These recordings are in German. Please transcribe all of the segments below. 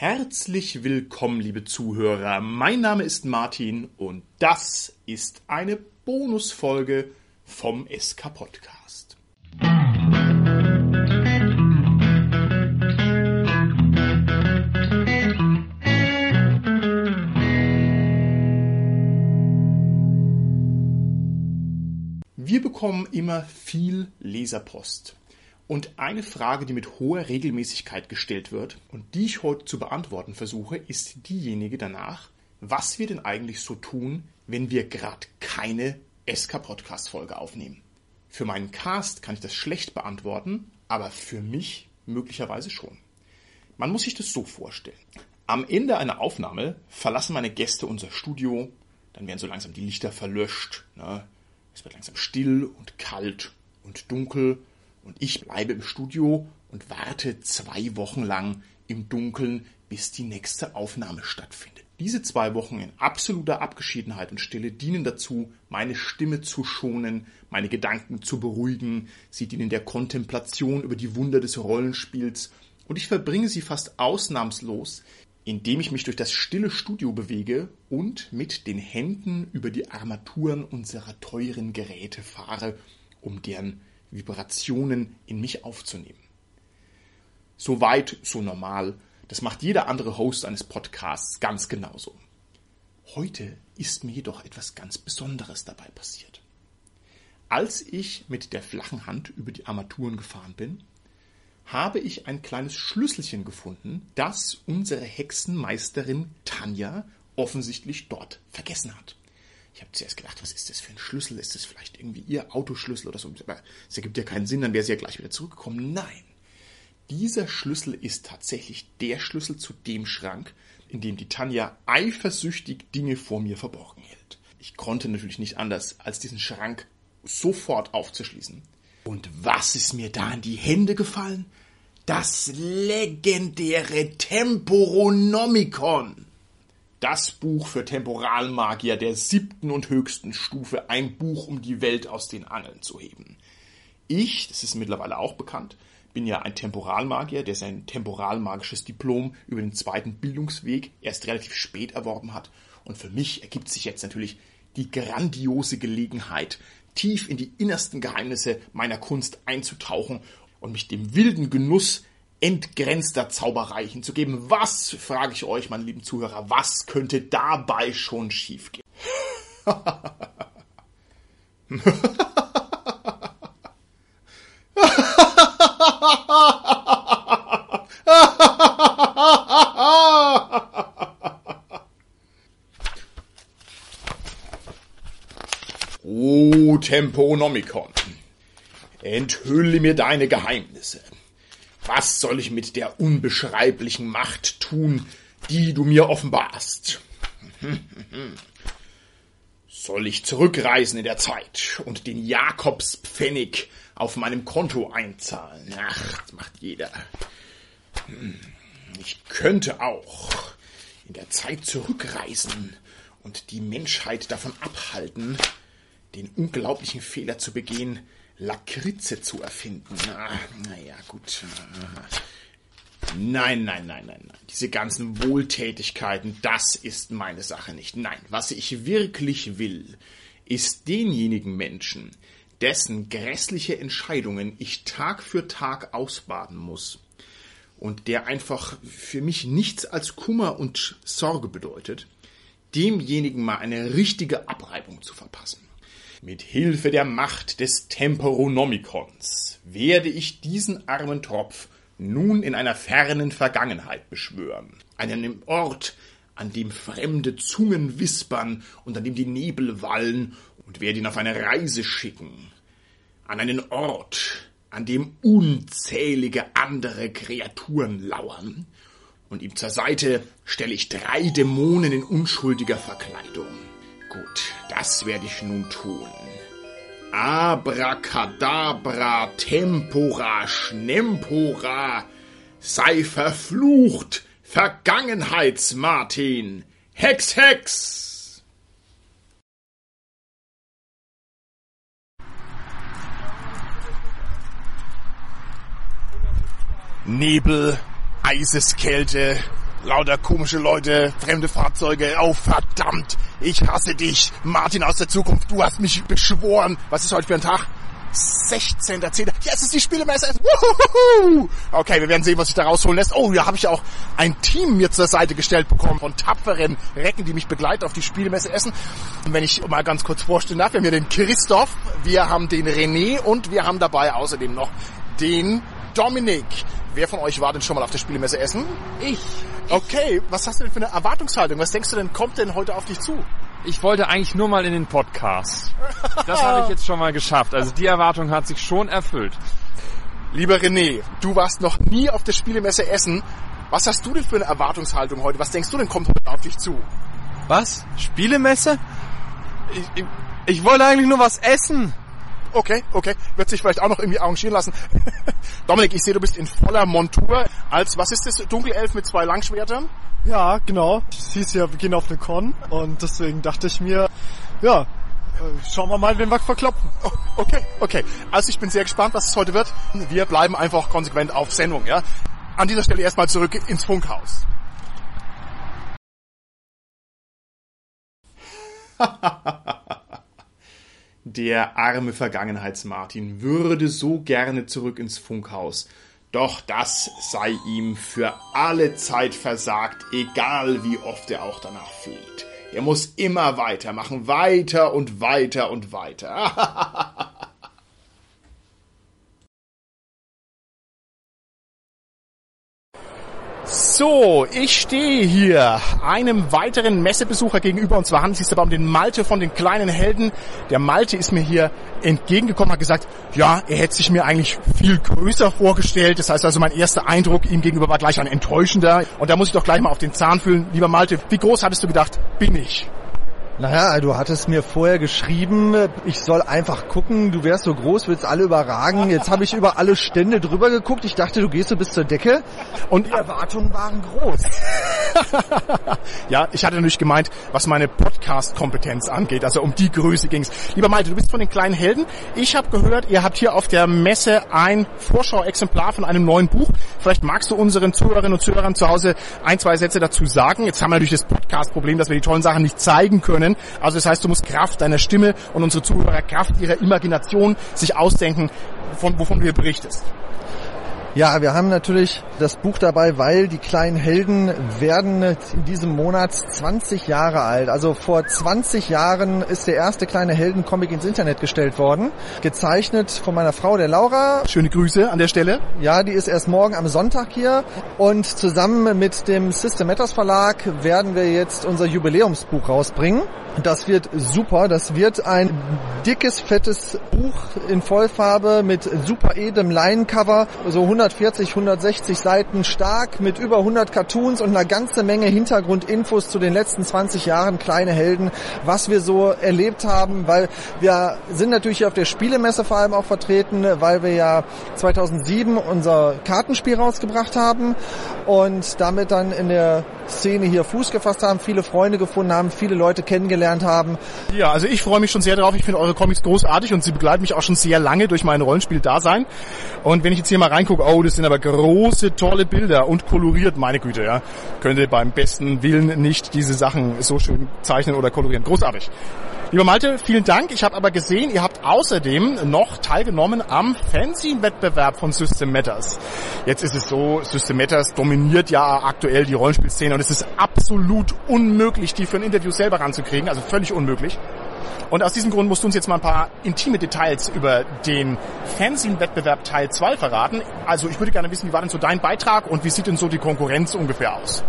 Herzlich willkommen, liebe Zuhörer. Mein Name ist Martin und das ist eine Bonusfolge vom SK Podcast. Wir bekommen immer viel Leserpost. Und eine Frage, die mit hoher Regelmäßigkeit gestellt wird und die ich heute zu beantworten versuche, ist diejenige danach, was wir denn eigentlich so tun, wenn wir gerade keine SK-Podcast-Folge aufnehmen. Für meinen Cast kann ich das schlecht beantworten, aber für mich möglicherweise schon. Man muss sich das so vorstellen. Am Ende einer Aufnahme verlassen meine Gäste unser Studio, dann werden so langsam die Lichter verlöscht, ne? es wird langsam still und kalt und dunkel und ich bleibe im Studio und warte zwei Wochen lang im Dunkeln, bis die nächste Aufnahme stattfindet. Diese zwei Wochen in absoluter Abgeschiedenheit und Stille dienen dazu, meine Stimme zu schonen, meine Gedanken zu beruhigen, sie dienen der Kontemplation über die Wunder des Rollenspiels und ich verbringe sie fast ausnahmslos, indem ich mich durch das stille Studio bewege und mit den Händen über die Armaturen unserer teuren Geräte fahre, um deren Vibrationen in mich aufzunehmen. So weit, so normal. Das macht jeder andere Host eines Podcasts ganz genauso. Heute ist mir jedoch etwas ganz Besonderes dabei passiert. Als ich mit der flachen Hand über die Armaturen gefahren bin, habe ich ein kleines Schlüsselchen gefunden, das unsere Hexenmeisterin Tanja offensichtlich dort vergessen hat. Ich habe zuerst gedacht, was ist das für ein Schlüssel? Ist das vielleicht irgendwie ihr Autoschlüssel oder so? Aber es ergibt ja keinen Sinn, dann wäre sie ja gleich wieder zurückgekommen. Nein. Dieser Schlüssel ist tatsächlich der Schlüssel zu dem Schrank, in dem die Tanja eifersüchtig Dinge vor mir verborgen hält. Ich konnte natürlich nicht anders, als diesen Schrank sofort aufzuschließen. Und was ist mir da in die Hände gefallen? Das legendäre Temporonomicon. Das Buch für Temporalmagier der siebten und höchsten Stufe, ein Buch, um die Welt aus den Angeln zu heben. Ich, das ist mittlerweile auch bekannt, bin ja ein Temporalmagier, der sein temporalmagisches Diplom über den zweiten Bildungsweg erst relativ spät erworben hat. Und für mich ergibt sich jetzt natürlich die grandiose Gelegenheit, tief in die innersten Geheimnisse meiner Kunst einzutauchen und mich dem wilden Genuss entgrenzter Zauberei hinzugeben. Was, frage ich euch, meine lieben Zuhörer, was könnte dabei schon schiefgehen? O Temponomicon, enthülle mir deine Geheimnisse. Was soll ich mit der unbeschreiblichen Macht tun, die du mir offenbarst? Soll ich zurückreisen in der Zeit und den Jakobspfennig auf meinem Konto einzahlen? Ach, das macht jeder. Ich könnte auch in der Zeit zurückreisen und die Menschheit davon abhalten, den unglaublichen Fehler zu begehen, Lakritze zu erfinden. Ah, naja, gut. Nein, nein, nein, nein, nein. Diese ganzen Wohltätigkeiten, das ist meine Sache nicht. Nein, was ich wirklich will, ist denjenigen Menschen, dessen grässliche Entscheidungen ich Tag für Tag ausbaden muss und der einfach für mich nichts als Kummer und Sorge bedeutet, demjenigen mal eine richtige Abreibung zu verpassen. Mit Hilfe der Macht des Temporonomikons werde ich diesen armen Tropf nun in einer fernen Vergangenheit beschwören. Einen Ort, an dem fremde Zungen wispern und an dem die Nebel wallen und werde ihn auf eine Reise schicken. An einen Ort, an dem unzählige andere Kreaturen lauern. Und ihm zur Seite stelle ich drei Dämonen in unschuldiger Verkleidung. Gut, das werde ich nun tun. Abracadabra, Tempora, Schnempora, sei verflucht, Vergangenheitsmartin, Hex, Hex! Nebel, Eiseskälte, Lauter komische Leute, fremde Fahrzeuge. Oh verdammt, ich hasse dich. Martin aus der Zukunft, du hast mich beschworen. Was ist heute für ein Tag? 16.10. Ja, es ist die Spielemesse. Wuhuhu. Okay, wir werden sehen, was sich da rausholen lässt. Oh, da habe ich auch ein Team mir zur Seite gestellt bekommen von tapferen Recken, die mich begleiten auf die Spielemesse Essen. Und wenn ich mal ganz kurz vorstellen darf, wir haben hier den Christoph, wir haben den René und wir haben dabei außerdem noch den Dominik. Wer von euch war denn schon mal auf der Spielemesse Essen? Ich. Okay, was hast du denn für eine Erwartungshaltung? Was denkst du denn, kommt denn heute auf dich zu? Ich wollte eigentlich nur mal in den Podcast. Das habe ich jetzt schon mal geschafft. Also die Erwartung hat sich schon erfüllt. Lieber René, du warst noch nie auf der Spielemesse Essen. Was hast du denn für eine Erwartungshaltung heute? Was denkst du denn, kommt heute auf dich zu? Was? Spielemesse? Ich, ich, ich wollte eigentlich nur was essen. Okay, okay. Wird sich vielleicht auch noch irgendwie arrangieren lassen. Dominik, ich sehe, du bist in voller Montur. Als, was ist das, Dunkelelf mit zwei Langschwertern? Ja, genau. Es hieß ja, wir gehen auf eine Con und deswegen dachte ich mir, ja, äh, schauen wir mal, wen wir verkloppen. Oh, okay, okay. Also ich bin sehr gespannt, was es heute wird. Wir bleiben einfach konsequent auf Sendung, ja. An dieser Stelle erstmal zurück ins Funkhaus. Der arme Vergangenheits-Martin würde so gerne zurück ins Funkhaus. Doch das sei ihm für alle Zeit versagt, egal wie oft er auch danach flieht. Er muss immer weitermachen, weiter und weiter und weiter. So, ich stehe hier einem weiteren Messebesucher gegenüber und zwar handelt es sich dabei um den Malte von den kleinen Helden. Der Malte ist mir hier entgegengekommen, hat gesagt, ja, er hätte sich mir eigentlich viel größer vorgestellt. Das heißt also, mein erster Eindruck ihm gegenüber war gleich ein enttäuschender. Und da muss ich doch gleich mal auf den Zahn fühlen. Lieber Malte, wie groß hattest du gedacht, bin ich? Naja, du hattest mir vorher geschrieben, ich soll einfach gucken, du wärst so groß, willst alle überragen. Jetzt habe ich über alle Stände drüber geguckt. Ich dachte, du gehst so bis zur Decke. Und die Erwartungen waren groß. ja, ich hatte natürlich gemeint, was meine Podcast-Kompetenz angeht. Also um die Größe ging's. Lieber Malte, du bist von den kleinen Helden. Ich habe gehört, ihr habt hier auf der Messe ein Vorschauexemplar von einem neuen Buch. Vielleicht magst du unseren Zuhörerinnen und Zuhörern zu Hause ein, zwei Sätze dazu sagen. Jetzt haben wir natürlich das Podcast-Problem, dass wir die tollen Sachen nicht zeigen können. Also das heißt, du musst Kraft deiner Stimme und unsere Zuhörer Kraft ihrer Imagination sich ausdenken, von, wovon du hier berichtest. Ja, wir haben natürlich das Buch dabei, weil die kleinen Helden werden in diesem Monat 20 Jahre alt. Also vor 20 Jahren ist der erste kleine Heldencomic ins Internet gestellt worden. Gezeichnet von meiner Frau, der Laura. Schöne Grüße an der Stelle. Ja, die ist erst morgen am Sonntag hier. Und zusammen mit dem System Matters Verlag werden wir jetzt unser Jubiläumsbuch rausbringen. Das wird super. Das wird ein dickes, fettes Buch in Vollfarbe mit super edlem Leinencover. So 140, 160 Seiten stark mit über 100 Cartoons und einer ganze Menge Hintergrundinfos zu den letzten 20 Jahren Kleine Helden, was wir so erlebt haben, weil wir sind natürlich auf der Spielemesse vor allem auch vertreten, weil wir ja 2007 unser Kartenspiel rausgebracht haben und damit dann in der Szene hier Fuß gefasst haben, viele Freunde gefunden haben, viele Leute kennengelernt haben. Ja, also ich freue mich schon sehr drauf. Ich finde eure Comics großartig und sie begleiten mich auch schon sehr lange durch mein Rollenspiel-Dasein. Und wenn ich jetzt hier mal reingucke, oh, das sind aber große, tolle Bilder und koloriert, meine Güte, ja. Könnte beim besten Willen nicht diese Sachen so schön zeichnen oder kolorieren. Großartig. Lieber Malte, vielen Dank. Ich habe aber gesehen, ihr habt außerdem noch teilgenommen am Fanzine-Wettbewerb von System Matters. Jetzt ist es so, System Matters dominiert ja aktuell die Rollenspielszene und es ist absolut unmöglich, die für ein Interview selber ranzukriegen, also völlig unmöglich. Und aus diesem Grund musst du uns jetzt mal ein paar intime Details über den Fanzine-Wettbewerb Teil 2 verraten. Also ich würde gerne wissen, wie war denn so dein Beitrag und wie sieht denn so die Konkurrenz ungefähr aus?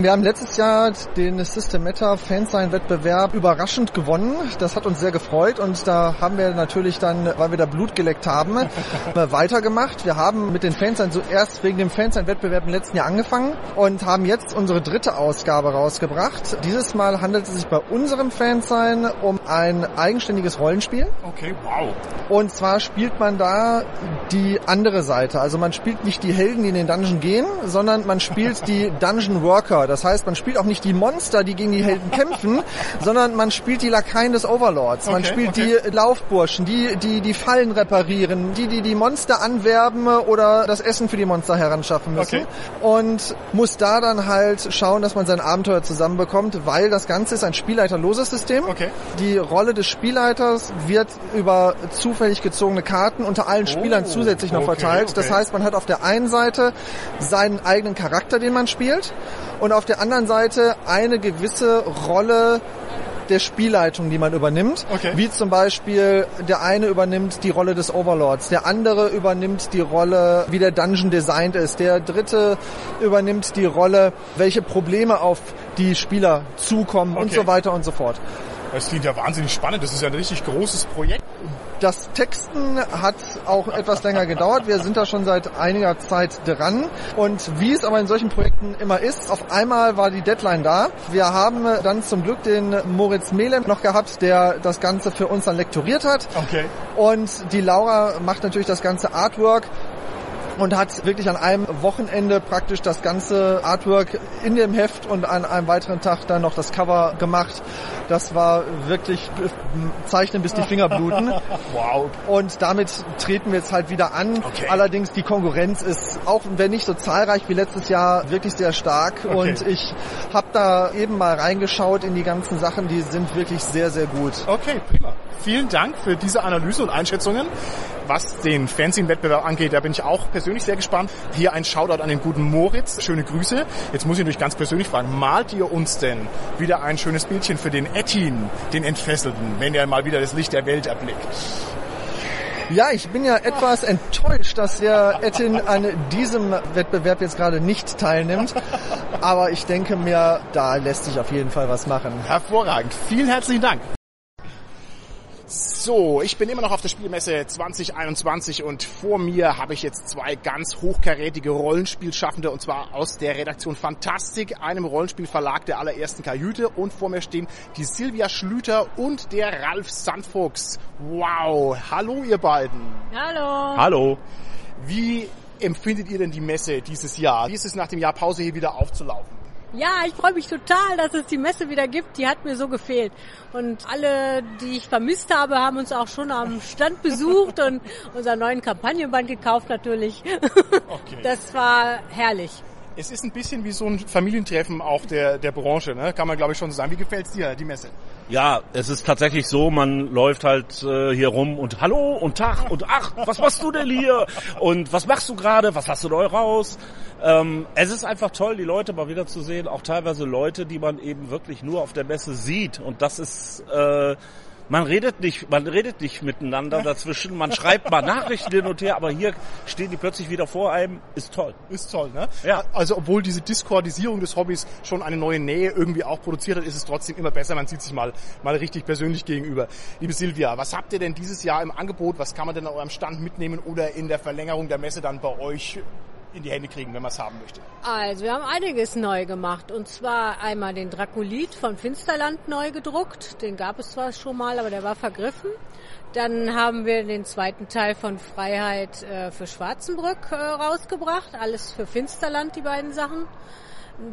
Wir haben letztes Jahr den System Meta Fansign Wettbewerb überraschend gewonnen. Das hat uns sehr gefreut und da haben wir natürlich dann, weil wir da Blut geleckt haben, weitergemacht. Wir haben mit den Fansign zuerst wegen dem Fansign Wettbewerb im letzten Jahr angefangen und haben jetzt unsere dritte Ausgabe rausgebracht. Dieses Mal handelt es sich bei unserem Fansign um ein eigenständiges Rollenspiel. Okay, wow. Und zwar spielt man da die andere Seite. Also man spielt nicht die Helden, die in den Dungeon gehen, sondern man spielt die Dungeon Worker. Das heißt, man spielt auch nicht die Monster, die gegen die Helden kämpfen, sondern man spielt die Lakaien des Overlords. Man Okay, spielt okay. die Laufburschen, die, die die Fallen reparieren, die, die die Monster anwerben oder das Essen für die Monster heranschaffen müssen. Okay. Und muss da dann halt schauen, dass man sein Abenteuer zusammenbekommt, weil das Ganze ist ein spielleiterloses System. Die Rolle des Spielleiters wird über zufällig gezogene Karten unter allen Spielern zusätzlich noch Oh, verteilt. Das heißt, man hat auf der einen Seite seinen eigenen Charakter, den man spielt, und auf der anderen Seite eine gewisse Rolle der Spielleitung, die man übernimmt. Okay. Wie zum Beispiel der eine übernimmt die Rolle des Overlords, der andere übernimmt die Rolle, wie der Dungeon designt ist, der dritte übernimmt die Rolle, welche Probleme auf die Spieler zukommen und Okay. so weiter und so fort. Das klingt ja wahnsinnig spannend. Das ist ja ein richtig großes Projekt. Das Texten hat auch etwas länger gedauert. Wir sind da schon seit einiger Zeit dran. Und wie es aber in solchen Projekten immer ist, auf einmal war die Deadline da. Wir haben dann zum Glück den Moritz Melem noch gehabt, der das Ganze für uns dann lektoriert hat. Okay. Und die Laura macht natürlich das ganze Artwork und hat wirklich an einem Wochenende praktisch das ganze Artwork in dem Heft und an einem weiteren Tag dann noch das Cover gemacht. Das war wirklich zeichnen bis die Finger bluten. Wow. Und damit treten wir jetzt halt wieder an. Okay. Allerdings die Konkurrenz ist auch wenn nicht so zahlreich wie letztes Jahr wirklich sehr stark. Okay. Und ich habe da eben mal reingeschaut in die ganzen Sachen, die sind wirklich sehr, sehr gut. Okay, prima. Vielen Dank für diese Analyse und Einschätzungen. Was den Fanzine-Wettbewerb angeht, da bin ich auch persönlich sehr gespannt. Hier ein Shoutout an den guten Moritz. Schöne Grüße. Jetzt muss ich natürlich ganz persönlich fragen, malt ihr uns denn wieder ein schönes Bildchen für den Ettin, den Entfesselten, wenn er mal wieder das Licht der Welt erblickt? Ja, ich bin ja etwas enttäuscht, dass der Ettin an diesem Wettbewerb jetzt gerade nicht teilnimmt. Aber ich denke mir, da lässt sich auf jeden Fall was machen. Hervorragend. Vielen herzlichen Dank. So, ich bin immer noch auf der Spielmesse 2021 und vor mir habe ich jetzt zwei ganz hochkarätige Rollenspielschaffende und zwar aus der Redaktion Fantastik, einem Rollenspielverlag der allerersten Kajüte und vor mir stehen die Silvia Schlüter und der Ralf Sandfuchs. Wow, hallo ihr beiden. Hallo. Hallo. Wie empfindet ihr denn die Messe dieses Jahr? Wie ist es nach dem Jahr Pause hier wieder aufzulaufen? Ja, ich freue mich total, dass es die Messe wieder gibt. Die hat mir so gefehlt. Und alle, die ich vermisst habe, haben uns auch schon am Stand besucht und unseren neuen Kampagnenband gekauft natürlich. Okay. Das war herrlich. Es ist ein bisschen wie so ein Familientreffen auch der, der Branche, ne? kann man glaube ich schon so sagen. Wie gefällt's dir, die Messe? Ja, es ist tatsächlich so, man läuft halt äh, hier rum und Hallo und Tag und ach, was machst du denn hier? Und was machst du gerade? Was hast du neu raus? Ähm, es ist einfach toll, die Leute mal wieder zu sehen, auch teilweise Leute, die man eben wirklich nur auf der Messe sieht. Und das ist, äh, man redet nicht, man redet nicht miteinander dazwischen, man schreibt mal Nachrichten hin und her, aber hier stehen die plötzlich wieder vor einem, ist toll. Ist toll, ne? Ja. Also obwohl diese Discordisierung des Hobbys schon eine neue Nähe irgendwie auch produziert hat, ist es trotzdem immer besser, man sieht sich mal, mal richtig persönlich gegenüber. Liebe Silvia, was habt ihr denn dieses Jahr im Angebot? Was kann man denn an eurem Stand mitnehmen oder in der Verlängerung der Messe dann bei euch in die Hände kriegen, wenn man es haben möchte? Also, wir haben einiges neu gemacht. Und zwar einmal den Draculit von Finsterland neu gedruckt. Den gab es zwar schon mal, aber der war vergriffen. Dann haben wir den zweiten Teil von Freiheit äh, für Schwarzenbrück äh, rausgebracht. Alles für Finsterland, die beiden Sachen.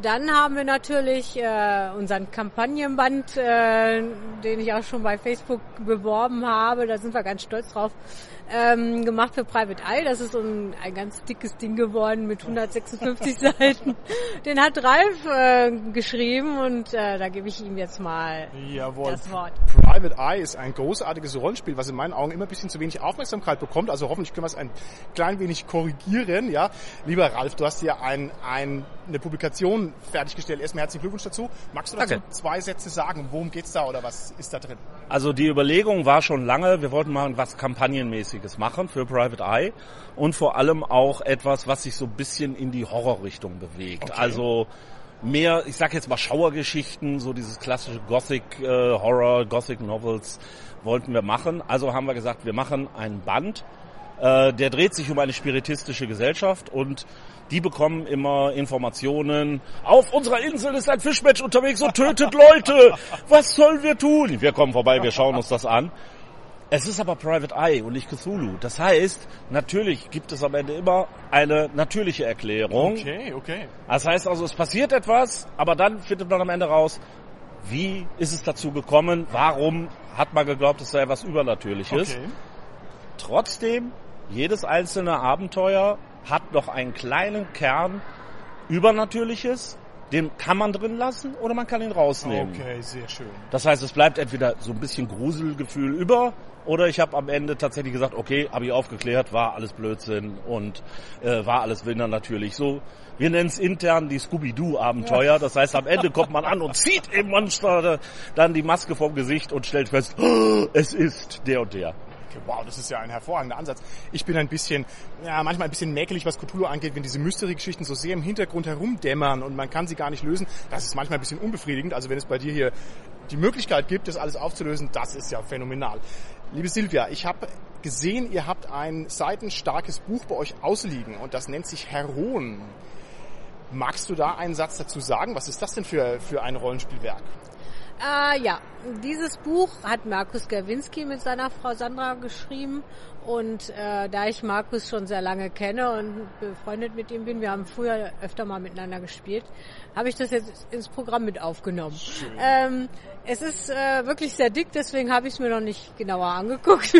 Dann haben wir natürlich äh, unseren Kampagnenband, äh, den ich auch schon bei Facebook beworben habe. Da sind wir ganz stolz drauf. Ähm, gemacht für Private Eye. Das ist so ein, ein ganz dickes Ding geworden mit 156 Seiten. Den hat Ralf äh, geschrieben und äh, da gebe ich ihm jetzt mal Jawohl. das Wort. Private Eye ist ein großartiges Rollenspiel, was in meinen Augen immer ein bisschen zu wenig Aufmerksamkeit bekommt. Also hoffentlich können wir es ein klein wenig korrigieren. Ja, lieber Ralf, du hast ja ein, ein, eine Publikation fertiggestellt. Erstmal herzlichen Glückwunsch dazu. Magst du dazu Danke. zwei Sätze sagen? Worum geht's da oder was ist da drin? Also die Überlegung war schon lange, wir wollten mal was Kampagnenmäßiges machen für Private Eye und vor allem auch etwas, was sich so ein bisschen in die Horrorrichtung bewegt. Okay. Also mehr, ich sag jetzt mal Schauergeschichten, so dieses klassische Gothic äh, Horror, Gothic Novels wollten wir machen. Also haben wir gesagt, wir machen einen Band, äh, der dreht sich um eine spiritistische Gesellschaft und die bekommen immer Informationen. Auf unserer Insel ist ein Fischmensch unterwegs und tötet Leute. Was sollen wir tun? Wir kommen vorbei, wir schauen uns das an. Es ist aber Private Eye und nicht Cthulhu. Das heißt, natürlich gibt es am Ende immer eine natürliche Erklärung. Okay, okay. Das heißt also, es passiert etwas, aber dann findet man am Ende raus, wie ist es dazu gekommen, warum hat man geglaubt, es sei etwas Übernatürliches. Okay. Trotzdem, jedes einzelne Abenteuer hat noch einen kleinen Kern Übernatürliches, den kann man drin lassen oder man kann ihn rausnehmen. Okay, sehr schön. Das heißt, es bleibt entweder so ein bisschen Gruselgefühl über oder ich habe am Ende tatsächlich gesagt, okay, habe ich aufgeklärt, war alles Blödsinn und äh, war alles Winter natürlich. So, wir nennen es intern die Scooby-Doo-Abenteuer. Das heißt, am Ende kommt man an und zieht im Monster dann die Maske vom Gesicht und stellt fest, oh, es ist der und der. Wow, das ist ja ein hervorragender Ansatz. Ich bin ein bisschen, ja, manchmal ein bisschen mäkelig, was Cthulhu angeht, wenn diese Mystery-Geschichten so sehr im Hintergrund herumdämmern und man kann sie gar nicht lösen. Das ist manchmal ein bisschen unbefriedigend. Also wenn es bei dir hier die Möglichkeit gibt, das alles aufzulösen, das ist ja phänomenal. Liebe Silvia, ich habe gesehen, ihr habt ein seitenstarkes Buch bei euch ausliegen und das nennt sich Heroen. Magst du da einen Satz dazu sagen? Was ist das denn für, für ein Rollenspielwerk? Äh, ja, dieses Buch hat Markus Gerwinski mit seiner Frau Sandra geschrieben und äh, da ich Markus schon sehr lange kenne und befreundet mit ihm bin, wir haben früher öfter mal miteinander gespielt, habe ich das jetzt ins Programm mit aufgenommen. Ähm, es ist äh, wirklich sehr dick, deswegen habe ich es mir noch nicht genauer angeguckt.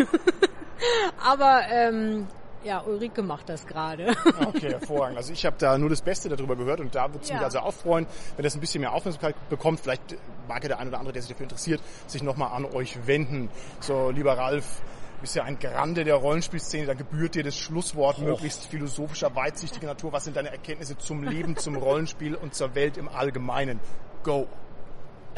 Aber ähm, ja, Ulrike macht das gerade. Okay, hervorragend. Also ich habe da nur das Beste darüber gehört und da würde es mich Ja. also auch freuen, wenn das ein bisschen mehr Aufmerksamkeit bekommt. Vielleicht mag ja der eine oder andere, der sich dafür interessiert, sich nochmal an euch wenden. So, lieber Ralf, du bist ja ein Grande der Rollenspielszene, da gebührt dir das Schlusswort möglichst philosophischer, weitsichtiger Natur. Was sind deine Erkenntnisse zum Leben, zum Rollenspiel und zur Welt im Allgemeinen? Go!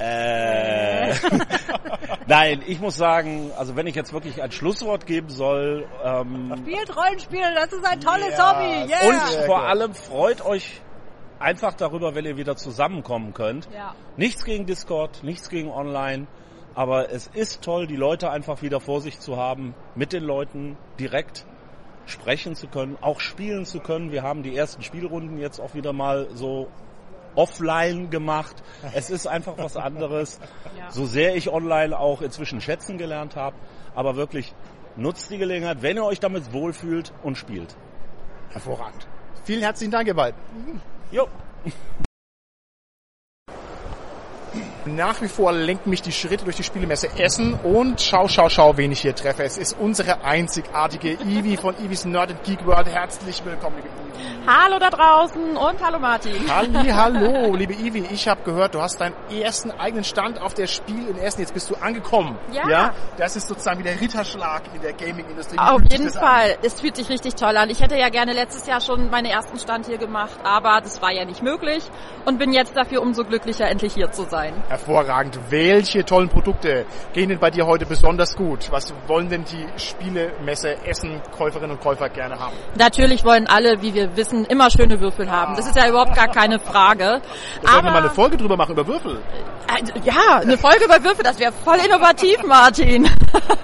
Äh, Nein, ich muss sagen, also wenn ich jetzt wirklich ein Schlusswort geben soll, ähm, Spielt Rollenspiele, das ist ein tolles Ja, Hobby. Yeah. und Sehr vor gut. allem freut euch einfach darüber, wenn ihr wieder zusammenkommen könnt. Ja. Nichts gegen Discord, nichts gegen Online, aber es ist toll, die Leute einfach wieder vor sich zu haben, mit den Leuten direkt sprechen zu können, auch spielen zu können. Wir haben die ersten Spielrunden jetzt auch wieder mal so offline gemacht. Es ist einfach was anderes. Ja. So sehr ich online auch inzwischen schätzen gelernt habe, aber wirklich nutzt die Gelegenheit, wenn ihr euch damit wohlfühlt und spielt. Hervorragend. Vielen herzlichen Dank, ihr beiden. Jo. Nach wie vor lenken mich die Schritte durch die Spielemesse Essen und schau, schau, schau, wen ich hier treffe. Es ist unsere einzigartige Ivi von Ivis Nerd and Geek World. Herzlich willkommen, liebe Ivi. Hallo da draußen und hallo Martin. Halli, hallo, liebe Ivi. Ich habe gehört, du hast deinen ersten eigenen Stand auf der Spiel in Essen. Jetzt bist du angekommen. Ja. Das ist sozusagen wie der Ritterschlag in der Gaming-Industrie. Auf jeden an? Fall. Es fühlt sich richtig toll an. Ich hätte ja gerne letztes Jahr schon meinen ersten Stand hier gemacht, aber das war ja nicht möglich und bin jetzt dafür umso glücklicher, endlich hier zu sein. Hervorragend. Welche tollen Produkte gehen denn bei dir heute besonders gut? Was wollen denn die Spielemesse Essen Käuferinnen und Käufer gerne haben? Natürlich wollen alle, wie wir wissen, immer schöne Würfel haben. Das ist ja überhaupt gar keine Frage. Da sollten wir mal eine Folge drüber machen über Würfel. Äh, Ja, eine Folge über Würfel, das wäre voll innovativ, Martin.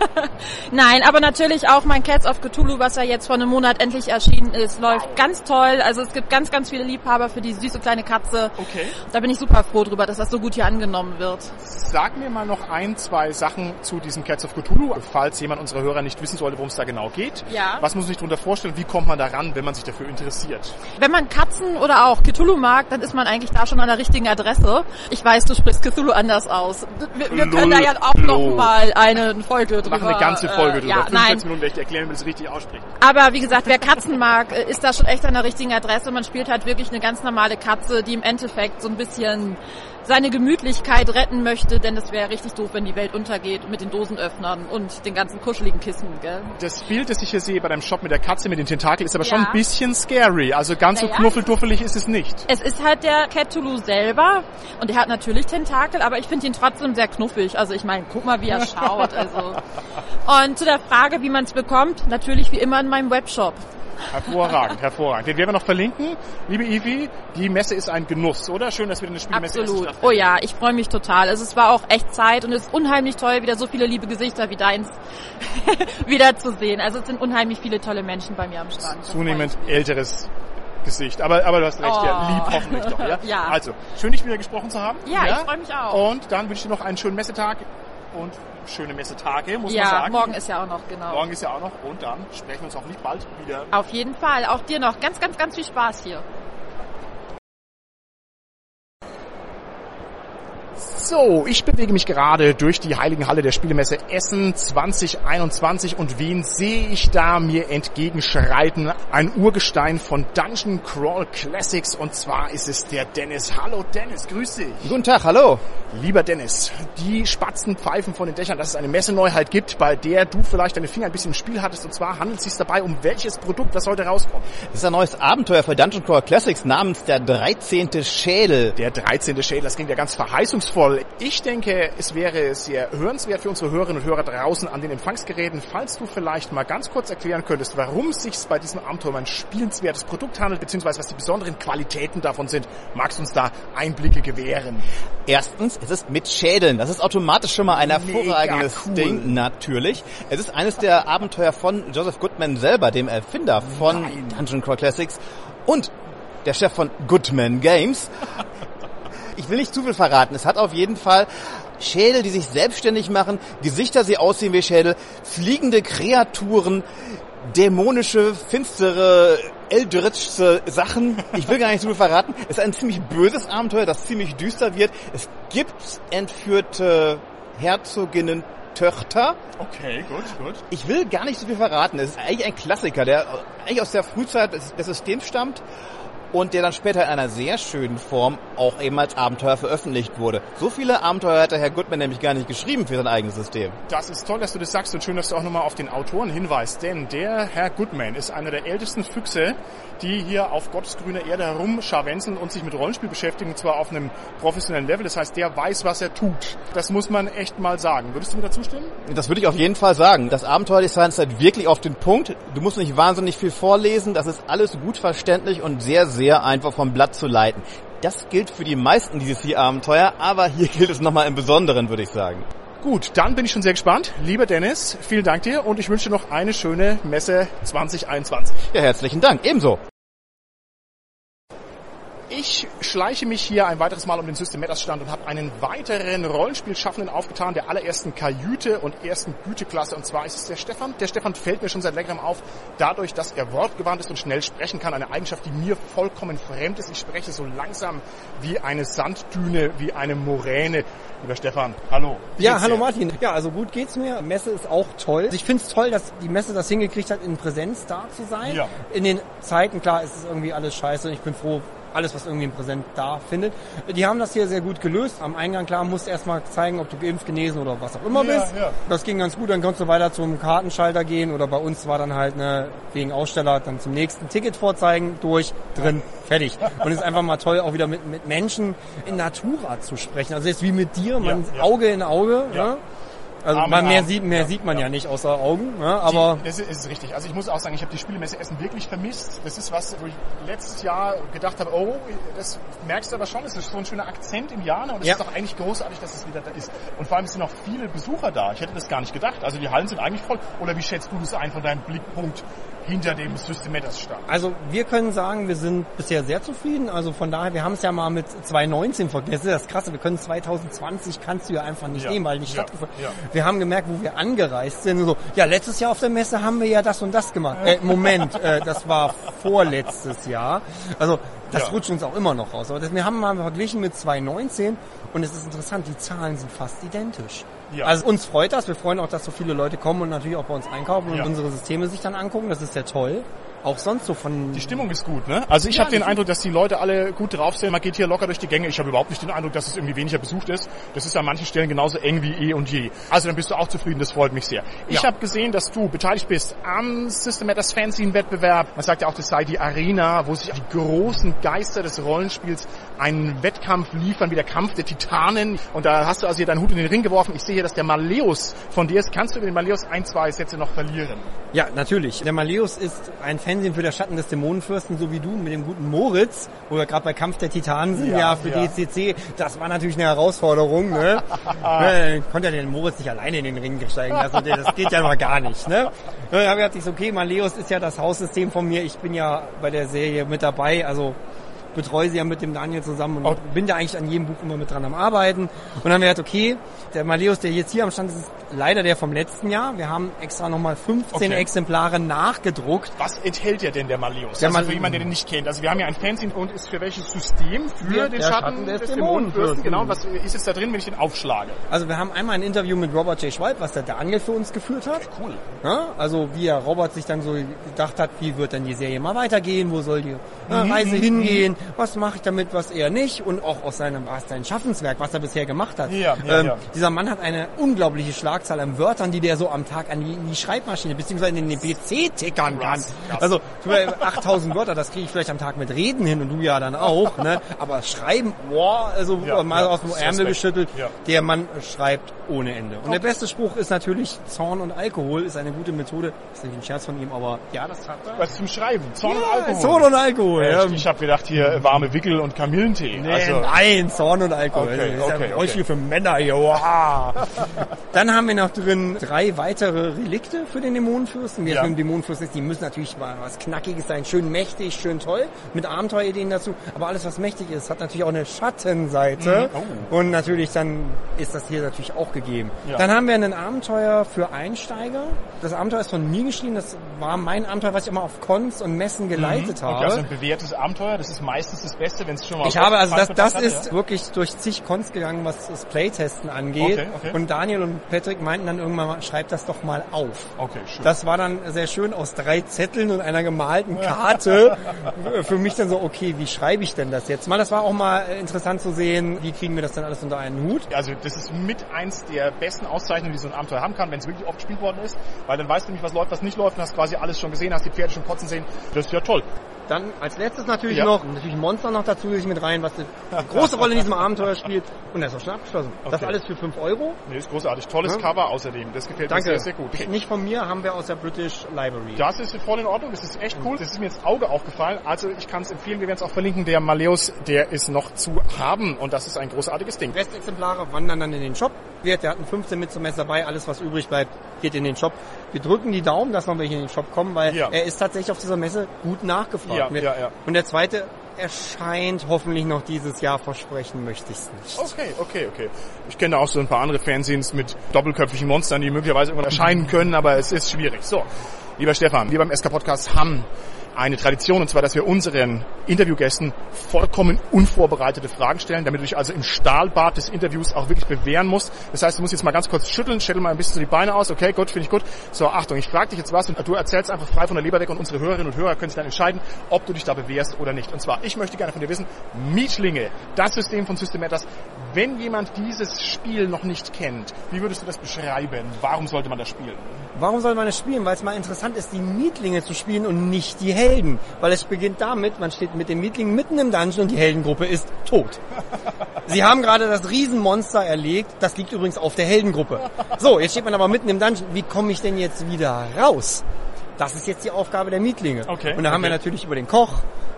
Nein, aber natürlich auch mein Cats of Cthulhu, was ja jetzt vor einem Monat endlich erschienen ist, läuft ganz toll. Also es gibt ganz, ganz viele Liebhaber für die süße kleine Katze. Okay. Da bin ich super froh drüber, dass das so gut hier angenommen wird. Sag mir mal noch ein, zwei Sachen zu diesem Cats of Cthulhu, falls jemand unserer Hörer nicht wissen sollte, worum es da genau geht. Ja. Was muss man sich darunter vorstellen? Wie kommt man da ran, wenn man sich dafür interessiert? Wenn man Katzen oder auch Cthulhu mag, dann ist man eigentlich da schon an der richtigen Adresse. Ich weiß, du sprichst Cthulhu anders aus. Wir, wir können da ja auch noch mal eine Folge Wir drüber. machen eine ganze Folge äh, drüber. Ja, 45 nein. Minuten werde ich dir erklären, wie man das richtig ausspricht. Aber wie gesagt, wer Katzen mag, äh, ist da schon echt an der richtigen Adresse. Man spielt halt wirklich eine ganz normale Katze, die im Endeffekt so ein bisschen seine Gemütlichkeit retten möchte, denn es wäre richtig doof, wenn die Welt untergeht mit den Dosenöffnern und den ganzen kuscheligen Kissen. Gell? Das Bild, das ich hier sehe bei deinem Shop mit der Katze mit den Tentakeln, ist aber schon Ja. ein bisschen scary. Also ganz so Naja. knuffelduffelig ist es nicht. Es ist halt der Cthulhu selber und er hat natürlich Tentakel, aber ich finde ihn trotzdem sehr knuffig. Also ich meine, guck mal, wie er schaut. Also. Und zu der Frage, wie man es bekommt, natürlich wie immer in meinem Webshop. Hervorragend, hervorragend. Den werden wir noch verlinken. Liebe Ivi, die Messe ist ein Genuss, oder? Schön, dass wir eine Spielemesse Essen Absolut. Oh ja, ich freue mich total. Also es war auch echt Zeit und es ist unheimlich toll, wieder so viele liebe Gesichter wie deins wieder zu sehen. Also es sind unheimlich viele tolle Menschen bei mir am Stand. Da Zunehmend älteres Gesicht. Aber, aber du hast recht, ja, Oh. lieb hoffentlich doch. Ja? Ja. Also, schön dich wieder gesprochen zu haben. Ja, ich freu mich auch. Und dann wünsche ich dir noch einen schönen Messetag. und schöne Messetage, muss man Ja, sagen. morgen ist ja auch noch, genau. Morgen ist ja auch noch und dann sprechen wir uns hoffentlich bald wieder. Auf jeden Fall. Auch dir noch ganz, ganz, ganz viel Spaß hier. So, ich bewege mich gerade durch die Heiligen Halle der Spielemesse Essen 2021 und wen sehe ich da mir entgegenschreiten? Ein Urgestein von Dungeon Crawl Classics und zwar ist es der Dennis. Hallo Dennis, grüß dich. Guten Tag, hallo. Lieber Dennis, die Spatzen pfeifen von den Dächern, dass es eine Messeneuheit gibt, bei der du vielleicht deine Finger ein bisschen im Spiel hattest und zwar handelt es sich dabei um welches Produkt, das heute rauskommt? Das ist ein neues Abenteuer für Dungeon Crawl Classics namens der 13. Schädel. Der 13. Schädel, das klingt ja ganz verheißungsvoll. Ich denke, es wäre sehr hörenswert für unsere Hörerinnen und Hörer draußen an den Empfangsgeräten, falls du vielleicht mal ganz kurz erklären könntest, warum es sich bei diesem Abenteuer um ein spielenswertes Produkt handelt, beziehungsweise was die besonderen Qualitäten davon sind. Magst du uns da Einblicke gewähren? Erstens, es ist mit Schädeln. Das ist automatisch schon mal ein hervorragendes cool. Ding, natürlich. Es ist eines der Abenteuer von Joseph Goodman selber, dem Erfinder von Nein. Dungeon Crawl Classics und der Chef von Goodman Games. Ich will nicht zu viel verraten. Es hat auf jeden Fall Schädel, die sich selbstständig machen, Gesichter, die aussehen wie Schädel, fliegende Kreaturen, dämonische, finstere, eldritchse Sachen. Ich will gar nicht so viel verraten. Es ist ein ziemlich böses Abenteuer, das ziemlich düster wird. Es gibt entführte Herzoginnen Töchter. Okay, gut, gut. Ich will gar nicht so viel verraten. Es ist eigentlich ein Klassiker, der eigentlich aus der Frühzeit des Systems stammt und der dann später in einer sehr schönen Form auch eben als Abenteuer veröffentlicht wurde. So viele Abenteuer hat der Herr Goodman nämlich gar nicht geschrieben für sein eigenes System. Das ist toll, dass du das sagst und schön, dass du auch nochmal auf den Autoren hinweist, denn der Herr Goodman ist einer der ältesten Füchse, die hier auf Gottes grüner Erde herumscharwenzen und sich mit Rollenspiel beschäftigen, und zwar auf einem professionellen Level. Das heißt, der weiß, was er tut. Das muss man echt mal sagen. Würdest du mir dazu stimmen? Das würde ich auf jeden Fall sagen. Das Abenteuerdesign ist halt wirklich auf den Punkt. Du musst nicht wahnsinnig viel vorlesen. Das ist alles gut verständlich und sehr, sehr einfach vom Blatt zu leiten. Das gilt für die meisten DCC-Abenteuer, aber hier gilt es nochmal im Besonderen, würde ich sagen. Gut, dann bin ich schon sehr gespannt. Lieber Dennis, vielen Dank dir und ich wünsche dir noch eine schöne Messe 2021. Ja, herzlichen Dank. Ebenso. Ich schleiche mich hier ein weiteres Mal um den System Matters Stand und habe einen weiteren Rollenspielschaffenden aufgetan, der allerersten Kajüte und ersten Güteklasse. Und zwar ist es der Stefan. Der Stefan fällt mir schon seit längerem auf, dadurch, dass er wortgewandt ist und schnell sprechen kann. Eine Eigenschaft, die mir vollkommen fremd ist. Ich spreche so langsam wie eine Sanddüne, wie eine Moräne. Lieber Stefan, hallo. Ja, hallo dir? Martin. Ja, also gut geht's mir. Messe ist auch toll. Ich finde es toll, dass die Messe das hingekriegt hat, in Präsenz da zu sein. Ja. In den Zeiten, klar, ist es irgendwie alles scheiße. Ich bin froh, alles, was irgendwie in Präsent da findet. Die haben das hier sehr gut gelöst. Am Eingang, klar, musst du erstmal zeigen, ob du geimpft, genesen oder was auch immer Ja, bist. ja. Das ging ganz gut. Dann konntest du weiter zum Kartenschalter gehen oder bei uns war dann halt eine, wegen Aussteller dann zum nächsten Ticket vorzeigen, durch, drin, fertig. Und es ist einfach mal toll, auch wieder mit, mit Menschen in Natura zu sprechen. Also jetzt wie mit dir, man. Auge in Auge. Ne? Also Arm man mehr Arm. sieht, mehr Ja, sieht man ja. ja. nicht außer Augen, ne? aber Die, das ist, ist richtig. Also ich muss auch sagen, ich habe die Spielemesse Essen wirklich vermisst. Das ist was, wo ich letztes Jahr gedacht habe, oh, das merkst du aber schon, es ist so ein schöner Akzent im Jahr ne? und es Ja. ist doch eigentlich großartig, dass es wieder da ist. Und vor allem sind noch viele Besucher da. Ich hätte das gar nicht gedacht. Also die Hallen sind eigentlich voll. Oder wie schätzt du das ein von deinem Blickpunkt hinter dem System Matters Stand? Also wir können sagen, wir sind bisher sehr zufrieden. Also von daher, wir haben es ja mal mit 2019 verglichen. Das ist das Krasse, wir können 2020 kannst du ja einfach nicht Ja, nehmen, weil nicht ja, stattgefunden. ja. Wir haben gemerkt, wo wir angereist sind. So, ja, letztes Jahr auf der Messe haben wir ja das und das gemacht. Äh, Moment, äh, das war vorletztes Jahr. Also das Ja. rutscht uns auch immer noch raus. Aber das, wir haben mal verglichen mit 2019 und es ist interessant, die Zahlen sind fast identisch. Ja. Also uns freut das. Wir freuen auch, dass so viele Leute kommen und natürlich auch bei uns einkaufen und Ja. unsere Systeme sich dann angucken. Das ist sehr toll. Auch sonst so von Die Stimmung ist gut, ne? Also ich Ja, habe den Eindruck, dass die Leute alle gut drauf sind. Man geht hier locker durch die Gänge. Ich habe überhaupt nicht den Eindruck, dass es irgendwie weniger besucht ist. Das ist an manchen Stellen genauso eng wie eh und je. Also dann bist du auch zufrieden, das freut mich sehr. Ich Ja. habe gesehen, dass du beteiligt bist am System Matters Fanzine-Wettbewerb. Man sagt ja auch, das sei die Arena, wo sich die großen Geister des Rollenspiels einen Wettkampf liefern, wie der Kampf der Titanen. Und da hast du also hier deinen Hut in den Ring geworfen. Ich sehe hier, dass der Maleus von dir ist. Kannst du über den Maleus ein, zwei Sätze noch verlieren? Ja, natürlich. Der Maleus ist ein Fernsehen für der Schatten des Dämonenfürsten, so wie du mit dem guten Moritz, wo wir gerade bei Kampf der Titanen sind, Ja, ja, für ja. DCC. Das war natürlich eine Herausforderung. Ne? äh, konnte ja den Moritz nicht alleine in den Ring steigen lassen. Das geht ja noch gar nicht. Ne? Da habe ich gedacht, okay, Maleus ist ja das Haussystem von mir. Ich bin ja bei der Serie mit dabei. Also betreue sie ja mit dem Daniel zusammen und Oh. bin da eigentlich an jedem Buch immer mit dran am Arbeiten. Und dann haben wir gedacht, okay, der Maleus, der jetzt hier am Stand ist, ist leider der vom letzten Jahr. Wir haben extra nochmal 15 Okay. Exemplare nachgedruckt. Was enthält ja denn der Maleus? Der also Mal- für jemanden, der den nicht kennt. Also wir haben ja ein Fanzine und ist für welches System? Für Der- den Schatten, Schatten des des Dämonenfürsten. Genau, was ist jetzt da drin, wenn ich den aufschlage? Also wir haben einmal ein Interview mit Robert J. Schwalb, was der Daniel für uns geführt hat. Cool. Ja, also wie er Robert sich dann so gedacht hat, wie wird dann die Serie mal weitergehen, wo soll die äh, Mhm, Reise hingehen, was mache ich damit, was er nicht und auch aus seinem was sein Schaffenswerk, was er bisher gemacht hat. Ja, ja, ähm, ja. Dieser Mann hat eine unglaubliche Schlagzahl an Wörtern, die der so am Tag an die, in die Schreibmaschine bzw. in den PC tickern kann. Also über 8000 Wörter, das kriege ich vielleicht am Tag mit Reden hin und du ja dann auch, ne? Aber schreiben, boah, also Ja, mal ja, aus dem Respekt. Ärmel geschüttelt. Ja. Der Mann schreibt ohne Ende. Und der beste Spruch ist natürlich, Zorn und Alkohol ist eine gute Methode. Ist nicht ein Scherz von ihm, aber ja, das hat er. Was zum Schreiben? Zorn und Alkohol. Zorn und Alkohol. Ja. Ich habe gedacht hier äh, warme Wickel und Kamillentee. Nee, also, nein, Zorn und Alkohol. Okay, das ist okay, ja okay. für Männer hier. Wow. Dann haben wir noch drin drei weitere Relikte für den Dämonenfürsten. Wie es Ja. mit dem Dämonenfürsten ist, die müssen natürlich mal was Knackiges sein. Schön mächtig, schön toll. Mit Abenteuerideen dazu. Aber alles, was mächtig ist, hat natürlich auch eine Schattenseite. Mhm. Oh. Und natürlich dann ist das hier natürlich auch gegeben. Ja. Dann haben wir ein Abenteuer für Einsteiger. Das Abenteuer ist von mir geschrieben. Das war mein Abenteuer, was ich immer auf Cons und Messen geleitet habe. Mhm. Okay, also ein bewährtes Abenteuer, das ist meistens das Beste, wenn es schon mal... Ich habe, also das, das hat, ist ja? wirklich durch zig Cons gegangen, was das Playtesten angeht. Okay, okay. Und Daniel und Patrick meinten dann irgendwann mal, schreib das doch mal auf. Okay, schön. Das war dann sehr schön aus drei Zetteln und einer gemalten Karte. Für mich dann so, okay, wie schreibe ich denn das jetzt mal? Das war auch mal interessant zu sehen, wie kriegen wir das dann alles unter einen Hut. Also das ist mit eins der besten Auszeichnungen, die so ein Abenteuer haben kann, wenn es wirklich oft gespielt worden ist, weil dann weißt du nicht, was läuft, was nicht läuft und hast quasi alles schon gesehen, hast die Pferde schon kotzen sehen. Das ist ja toll. Dann als letztes natürlich Ja. noch, natürlich ein Monster noch dazu sich mit rein, was eine große Rolle in diesem Abenteuer spielt. Und das ist auch schon abgeschlossen. Das Okay. alles für 5 Euro. Nee, ist großartig. Tolles Ja. Cover außerdem. Das gefällt Danke. mir sehr, sehr gut. Okay. Nicht von mir, haben wir aus der British Library. Das ist voll in Ordnung, das ist echt cool. Das ist mir ins Auge aufgefallen. Also ich kann es empfehlen, wir werden es auch verlinken. Der Maleus, der ist noch zu haben und das ist ein großartiges Ding. Restexemplare wandern dann in den Shop. Wir hatten 15 mit zum Mess dabei. Alles, was übrig bleibt, geht in den Shop. Wir drücken die Daumen, dass noch welche in den Shop kommen, weil Ja. er ist tatsächlich auf dieser Messe gut nachgefragt. Ja, ja, ja. Und der zweite erscheint hoffentlich noch dieses Jahr. Versprechen möchte ich es nicht. Okay, okay, okay. Ich kenne auch so ein paar andere Fanzines mit doppelköpfigen Monstern, die möglicherweise irgendwann erscheinen können, aber es ist schwierig. So, lieber Stefan, wir beim SK Podcast haben eine Tradition, und zwar, dass wir unseren Interviewgästen vollkommen unvorbereitete Fragen stellen, damit du dich also im Stahlbad des Interviews auch wirklich bewähren musst. Das heißt, du musst jetzt mal ganz kurz schütteln, schüttel mal ein bisschen so die Beine aus. Okay, gut, finde ich gut. So, Achtung, ich frage dich jetzt was und du erzählst einfach frei von der Leber weg und unsere Hörerinnen und Hörer können sich dann entscheiden, ob du dich da bewährst oder nicht. Und zwar, ich möchte gerne von dir wissen, Mietlinge, das System von System Matters, wenn jemand dieses Spiel noch nicht kennt, wie würdest du das beschreiben? Warum sollte man das spielen? Warum soll man es spielen? Weil es mal interessant ist, die Mietlinge zu spielen und nicht die Helden. Weil es beginnt damit, man steht mit den Mietlingen mitten im Dungeon und die Heldengruppe ist tot. Sie haben gerade das Riesenmonster erlegt. Das liegt übrigens auf der Heldengruppe. So, jetzt steht man aber mitten im Dungeon. Wie komme ich denn jetzt wieder raus? Das ist jetzt die Aufgabe der Mietlinge. Okay, Und da haben wir okay. natürlich über den Koch,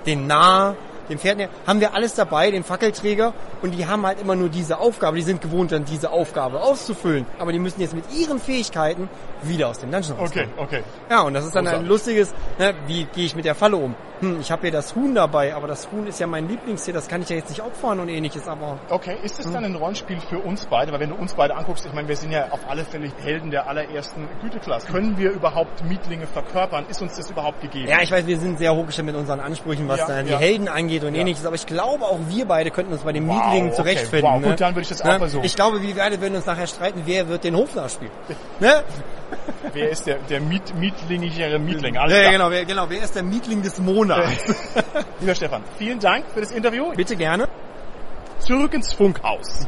den Narr, den Pferd, haben wir alles dabei, den Fackelträger. Und die haben halt immer nur diese Aufgabe. Die sind gewohnt, dann diese Aufgabe auszufüllen. Aber die müssen jetzt mit ihren Fähigkeiten wieder aus dem Dungeon rauskommen. Okay, okay. Ja, und das ist dann ein Großartig. lustiges, ne, wie gehe ich mit der Falle um? Hm, ich habe hier das Huhn dabei, aber das Huhn ist ja mein Lieblingstier, das kann ich ja jetzt nicht opfern und ähnliches, aber Okay, ist es dann ein Rollenspiel für uns beide? Weil wenn du uns beide anguckst, ich meine, wir sind ja auf alle Fälle Helden der allerersten Güteklasse. Können wir überhaupt Mietlinge verkörpern? Ist uns das überhaupt gegeben? ja, ich weiß, wir sind sehr hochgestellt mit unseren Ansprüchen, was Ja, dann die ja. Helden angeht und Ja. ähnliches, aber ich glaube auch wir beide könnten uns bei den Wow, Mietlingen okay, zurechtfinden. wow, gut, ne? dann würde ich das auch Ne? versuchen. Ich glaube, wir beide würden uns nachher streiten, wer wird den Hofnarr spielen. ne? Wer ist der, der Miet, Mietlingigere Mietling? Alles Ja, ja, genau, wer, genau, wer ist der Mietling des Monats? Lieber Stefan, vielen Dank für das Interview. Bitte gerne. Zurück ins Funkhaus.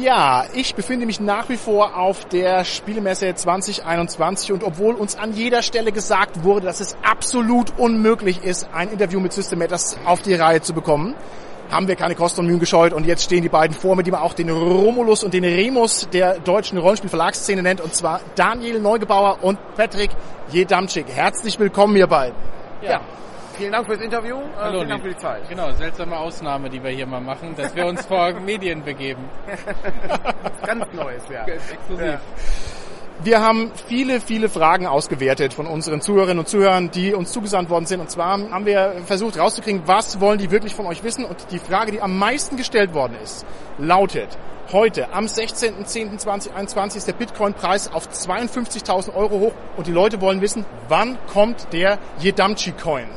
Ja, ich befinde mich nach wie vor auf der Spielemesse 2021 und obwohl uns an jeder Stelle gesagt wurde, dass es absolut unmöglich ist, ein Interview mit System Matters auf die Reihe zu bekommen, haben wir keine Kosten und Mühen gescheut und jetzt stehen die beiden vor mir, die man auch den Romulus und den Remus der deutschen Rollenspielverlagsszene nennt und zwar Daniel Neugebauer und Patrick Jedamczyk. Herzlich willkommen, ihr beiden. Ja. Vielen Dank fürs Interview. Äh, Hallo, vielen Dank für die Zeit. Genau, seltsame Ausnahme, die wir hier mal machen, dass wir uns vor Medien begeben. Ganz Neues, ja. Exklusiv. Ja. Wir haben viele, viele Fragen ausgewertet von unseren Zuhörerinnen und Zuhörern, die uns zugesandt worden sind. Und zwar haben wir versucht rauszukriegen, was wollen die wirklich von euch wissen. Und die Frage, die am meisten gestellt worden ist, lautet, heute am 16.10.2021 ist der Bitcoin-Preis auf 52.000 Euro hoch und die Leute wollen wissen, wann kommt der Jedamchi-Coin?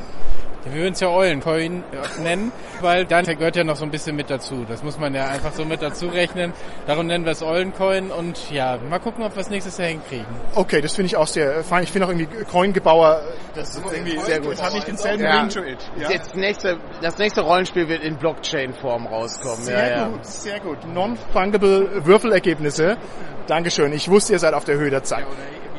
Wir würden es ja Eulencoin nennen, weil dann gehört ja noch so ein bisschen mit dazu. Das muss man ja einfach so mit dazu rechnen. Darum nennen wir es Eulencoin und ja, mal gucken, ob wir es nächstes Jahr hinkriegen. Okay, das finde ich auch sehr fein. Ich finde auch irgendwie Coingebauer, das ist irgendwie sehr gut. Das hat nicht denselben ja. Ring to it. Ja. Jetzt nächste, das nächste Rollenspiel wird in Blockchain-Form rauskommen. Sehr ja, gut, sehr gut. Non-fungible Würfelergebnisse. Dankeschön. Ich wusste, ihr seid auf der Höhe der Zeit.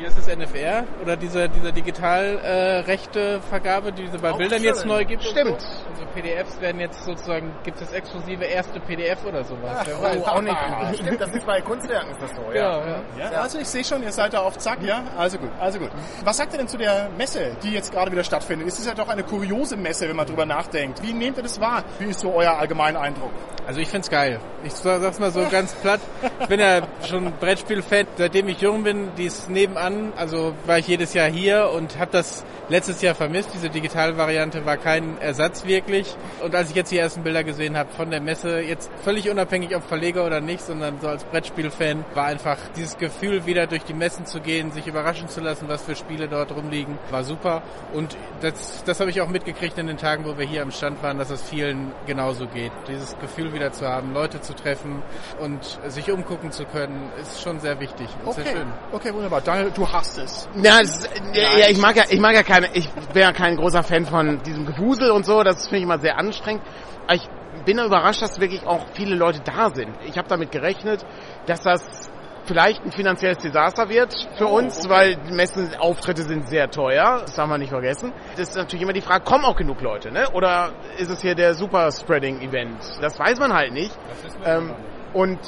Wie ist das NFR oder diese, diese Digitalrechtevergabe, äh, die es bei Auch Bildern schön. jetzt neu gibt? Stimmt. So. Also PDFs werden jetzt sozusagen, gibt es exklusive erste PDF oder sowas? Ach, oh, auch nicht. Stimmt, das ist bei Kunstwerken ist das so, ja. Ja, ja. ja. Also ich sehe schon, ihr seid da auf Zack, ja? Also gut, also gut. Was sagt ihr denn zu der Messe, die jetzt gerade wieder stattfindet? Es ist ja doch eine kuriose Messe, wenn man drüber nachdenkt. Wie nehmt ihr das wahr? Wie ist so euer allgemeiner Eindruck? Also ich find's geil. Ich sag's mal so ganz platt. Ich bin ja schon Brettspiel-Fan, seitdem ich jung bin. Die ist nebenan, also war ich jedes Jahr hier und habe das letztes Jahr vermisst. Diese Digitalvariante war kein Ersatz wirklich. Und als ich jetzt die ersten Bilder gesehen habe von der Messe, jetzt völlig unabhängig ob Verleger oder nicht, sondern so als Brettspiel-Fan, war einfach dieses Gefühl, wieder durch die Messen zu gehen, sich überraschen zu lassen, was für Spiele dort rumliegen, war super. Und das, das habe ich auch mitgekriegt in den Tagen, wo wir hier am Stand waren, dass es vielen genauso geht. Dieses Gefühl wieder zu haben, Leute zu treffen und sich umgucken zu können, ist schon sehr wichtig und okay. sehr schön. Okay, wunderbar. Daniel, du hast es. Ja, ist, ja, ich mag ja, ich mag ja keine, ich bin ja kein großer Fan von diesem Gewusel und so, das finde ich immer sehr anstrengend. Aber ich bin überrascht, dass wirklich auch viele Leute da sind. Ich habe damit gerechnet, dass das vielleicht ein finanzielles Desaster wird für oh, uns, okay. weil Messenauftritte sind sehr teuer. Das darf man nicht vergessen. Das ist natürlich immer die Frage, kommen auch genug Leute, ne? Oder ist es hier der Super-Spreading-Event? Das weiß man halt nicht. Ähm, und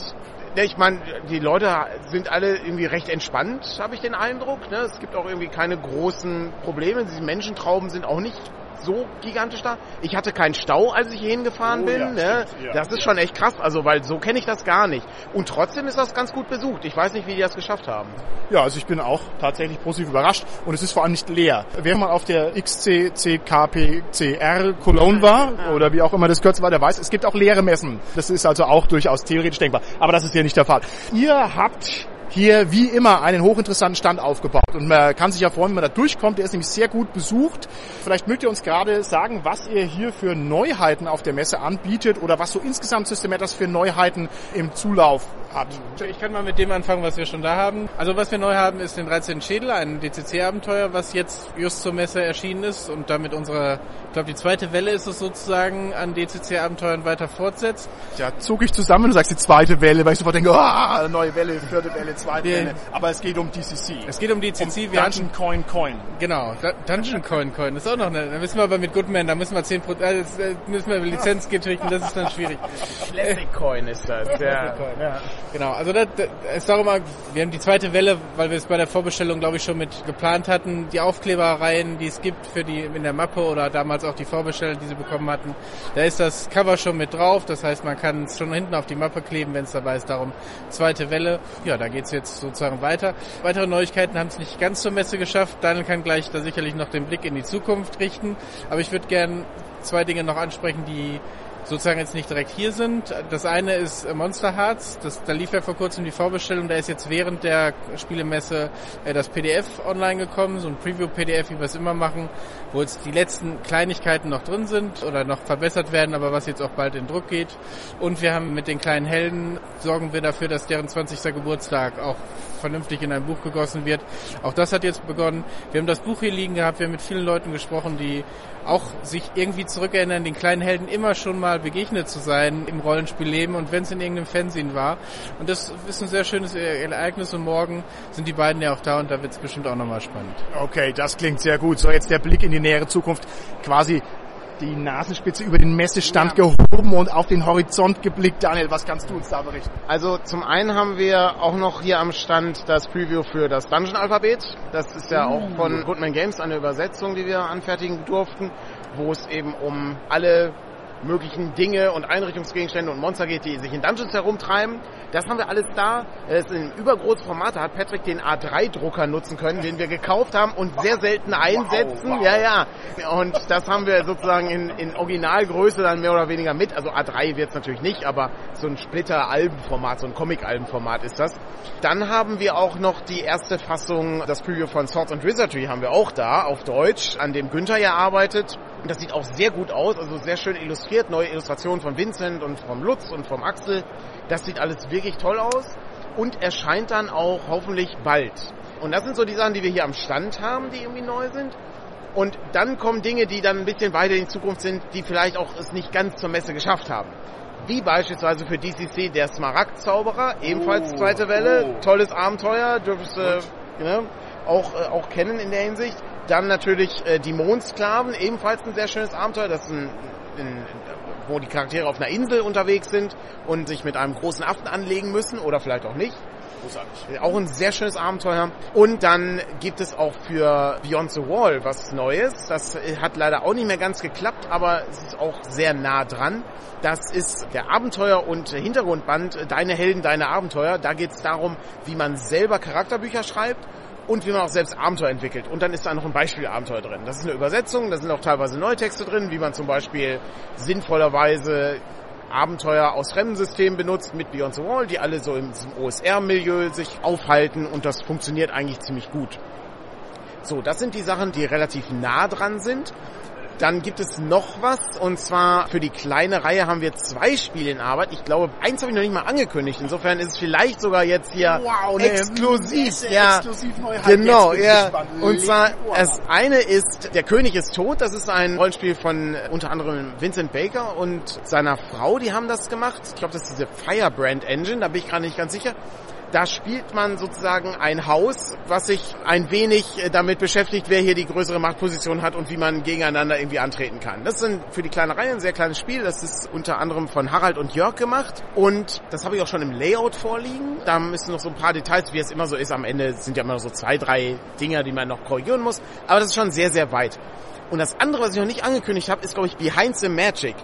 ich meine, die Leute sind alle irgendwie recht entspannt, habe ich den Eindruck. Ne? Es gibt auch irgendwie keine großen Probleme. Die Menschentrauben sind auch nicht so gigantisch da. Ich hatte keinen Stau, als ich hierhin gefahren oh, bin. Ja, ne? ja, das ist ja. schon echt krass, also weil so kenne ich das gar nicht. Und trotzdem ist das ganz gut besucht. Ich weiß nicht, wie die das geschafft haben. Ja, also ich bin auch tatsächlich positiv überrascht und es ist vor allem nicht leer. Wer mal auf der XCCKPCR Cologne war oder wie auch immer das kürzer war, der weiß, es gibt auch leere Messen. Das ist also auch durchaus theoretisch denkbar. Aber das ist hier nicht der Fall. Ihr habt hier wie immer einen hochinteressanten Stand aufgebaut. Und man kann sich ja freuen, wenn man da durchkommt. Der ist nämlich sehr gut besucht. Vielleicht mögt ihr uns gerade sagen, was ihr hier für Neuheiten auf der Messe anbietet oder was so insgesamt Systematas für Neuheiten im Zulauf hat. Ich kann mal mit dem anfangen, was wir schon da haben. Also was wir neu haben, ist den 13. Schädel, ein DCC-Abenteuer, was jetzt just zur Messe erschienen ist und damit unsere, ich glaube die zweite Welle ist es sozusagen, an DCC-Abenteuern weiter fortsetzt. Ja, zog ich zusammen, du sagst die zweite Welle, weil ich sofort denke, oh, neue Welle, vierte Welle, zweite wir, Welle. Aber es geht um DCC. Es geht um DCC. Um wir Dungeon hatten, Coin Coin. Genau, Dungeon Coin Coin, das ist auch noch eine, da müssen wir aber mit Goodman, da müssen wir 10% äh, äh, müssen wir Lizenz getrichten, das ist dann schwierig. Classic Coin ist das, ja. ja. Genau, also das, das ist darum, wir haben die zweite Welle, weil wir es bei der Vorbestellung, glaube ich, schon mit geplant hatten, die Aufklebereien, die es gibt für die in der Mappe oder damals auch die Vorbestellung, die sie bekommen hatten, da ist das Cover schon mit drauf, das heißt, man kann es schon hinten auf die Mappe kleben, wenn es dabei ist, darum zweite Welle. Ja, da geht es jetzt sozusagen weiter. Weitere Neuigkeiten haben es nicht ganz zur Messe geschafft. Daniel kann gleich da sicherlich noch den Blick in die Zukunft richten, aber ich würde gern zwei Dinge noch ansprechen, die sozusagen jetzt nicht direkt hier sind. Das eine ist Monster Hearts, das, da lief ja vor kurzem die Vorbestellung, da ist jetzt während der Spielemesse äh, das PDF online gekommen, so ein Preview-PDF, wie wir es immer machen, wo jetzt die letzten Kleinigkeiten noch drin sind oder noch verbessert werden, aber was jetzt auch bald in Druck geht. Und wir haben mit den kleinen Helden, sorgen wir dafür, dass deren 20. Geburtstag auch vernünftig in ein Buch gegossen wird. Auch das hat jetzt begonnen. Wir haben das Buch hier liegen gehabt, wir haben mit vielen Leuten gesprochen, die auch sich irgendwie zurückerinnern, den kleinen Helden immer schon mal begegnet zu sein im Rollenspielleben und wenn es in irgendeinem Fernsehen war. Und das ist ein sehr schönes Ereignis und morgen sind die beiden ja auch da und da wird es bestimmt auch nochmal spannend. Okay, das klingt sehr gut. So, jetzt der Blick in die nähere Zukunft. Quasi die Nasenspitze über den Messestand ja. gehoben und auf den Horizont geblickt. Daniel, was kannst du uns da berichten? Also zum einen haben wir auch noch hier am Stand das Preview für das Dungeon Alphabet. Das ist ja auch von Goodman Games eine Übersetzung, die wir anfertigen durften, wo es eben um alle möglichen Dinge und Einrichtungsgegenstände und Monster geht, die sich in Dungeons herumtreiben. Das haben wir alles da. Es ist ein übergroßes Format. Da hat Patrick den A3-Drucker nutzen können, den wir gekauft haben und sehr selten einsetzen. Wow, wow. Ja, ja. Und das haben wir sozusagen in, in Originalgröße dann mehr oder weniger mit. Also A3 wird es natürlich nicht, aber so ein Splitter-Albenformat, so ein Comic-Albenformat ist das. Dann haben wir auch noch die erste Fassung, das Preview von Swords and Wizardry haben wir auch da auf Deutsch, an dem Günther ja arbeitet. Und das sieht auch sehr gut aus, also sehr schön illustriert, neue Illustrationen von Vincent und vom Lutz und vom Axel. Das sieht alles wirklich toll aus und erscheint dann auch hoffentlich bald. Und das sind so die Sachen, die wir hier am Stand haben, die irgendwie neu sind. Und dann kommen Dinge, die dann ein bisschen weiter in die Zukunft sind, die vielleicht auch es nicht ganz zur Messe geschafft haben. Wie beispielsweise für DCC der Smaragd-Zauberer, ebenfalls Oh, zweite Welle, oh. tolles Abenteuer, dürftest du ne, auch, äh, auch kennen in der Hinsicht. Dann natürlich äh, die Mondsklaven, ebenfalls ein sehr schönes Abenteuer, das ist ein, ein, wo die Charaktere auf einer Insel unterwegs sind und sich mit einem großen Affen anlegen müssen oder vielleicht auch nicht. Großartig. Auch ein sehr schönes Abenteuer. Und dann gibt es auch für Beyond the Wall was Neues. Das hat leider auch nicht mehr ganz geklappt, aber es ist auch sehr nah dran. Das ist der Abenteuer- und Hintergrundband Deine Helden, deine Abenteuer. Da geht es darum, wie man selber Charakterbücher schreibt und wie man auch selbst Abenteuer entwickelt. Und dann ist da noch ein Beispielabenteuer drin. Das ist eine Übersetzung, da sind auch teilweise neue Texte drin, wie man zum Beispiel sinnvollerweise Abenteuer aus fremden Systemen benutzt mit Beyond the Wall, die alle so im OSR-Milieu sich aufhalten und das funktioniert eigentlich ziemlich gut. So, das sind die Sachen, die relativ nah dran sind. Dann gibt es noch was und zwar für die kleine Reihe haben wir zwei Spiele in Arbeit. Ich glaube, eins habe ich noch nicht mal angekündigt. Insofern ist es vielleicht sogar jetzt hier Wow, eine exklusiv. Ja, genau, ja. Und zwar das eine ist Der König ist tot. Das ist ein Rollenspiel von unter anderem Vincent Baker und seiner Frau. Die haben das gemacht. Ich glaube, das ist diese Firebrand Engine. Da bin ich gerade nicht ganz sicher. Da spielt man sozusagen ein Haus, was sich ein wenig äh, damit beschäftigt, wer hier die größere Machtposition hat und wie man gegeneinander irgendwie antreten kann. Das ein, für die kleine Reihe ein sehr kleines Spiel. Das ist unter anderem von Harald und Jörg gemacht. Und das habe ich auch schon im Layout vorliegen. Da müssen noch so ein paar Details, wie es immer so ist. Am Ende sind ja immer so zwei, drei Dinger, die man noch korrigieren muss. Aber das ist schon sehr, sehr weit. Und das andere, was ich noch nicht angekündigt habe, ist, glaube ich, Behind the Magic.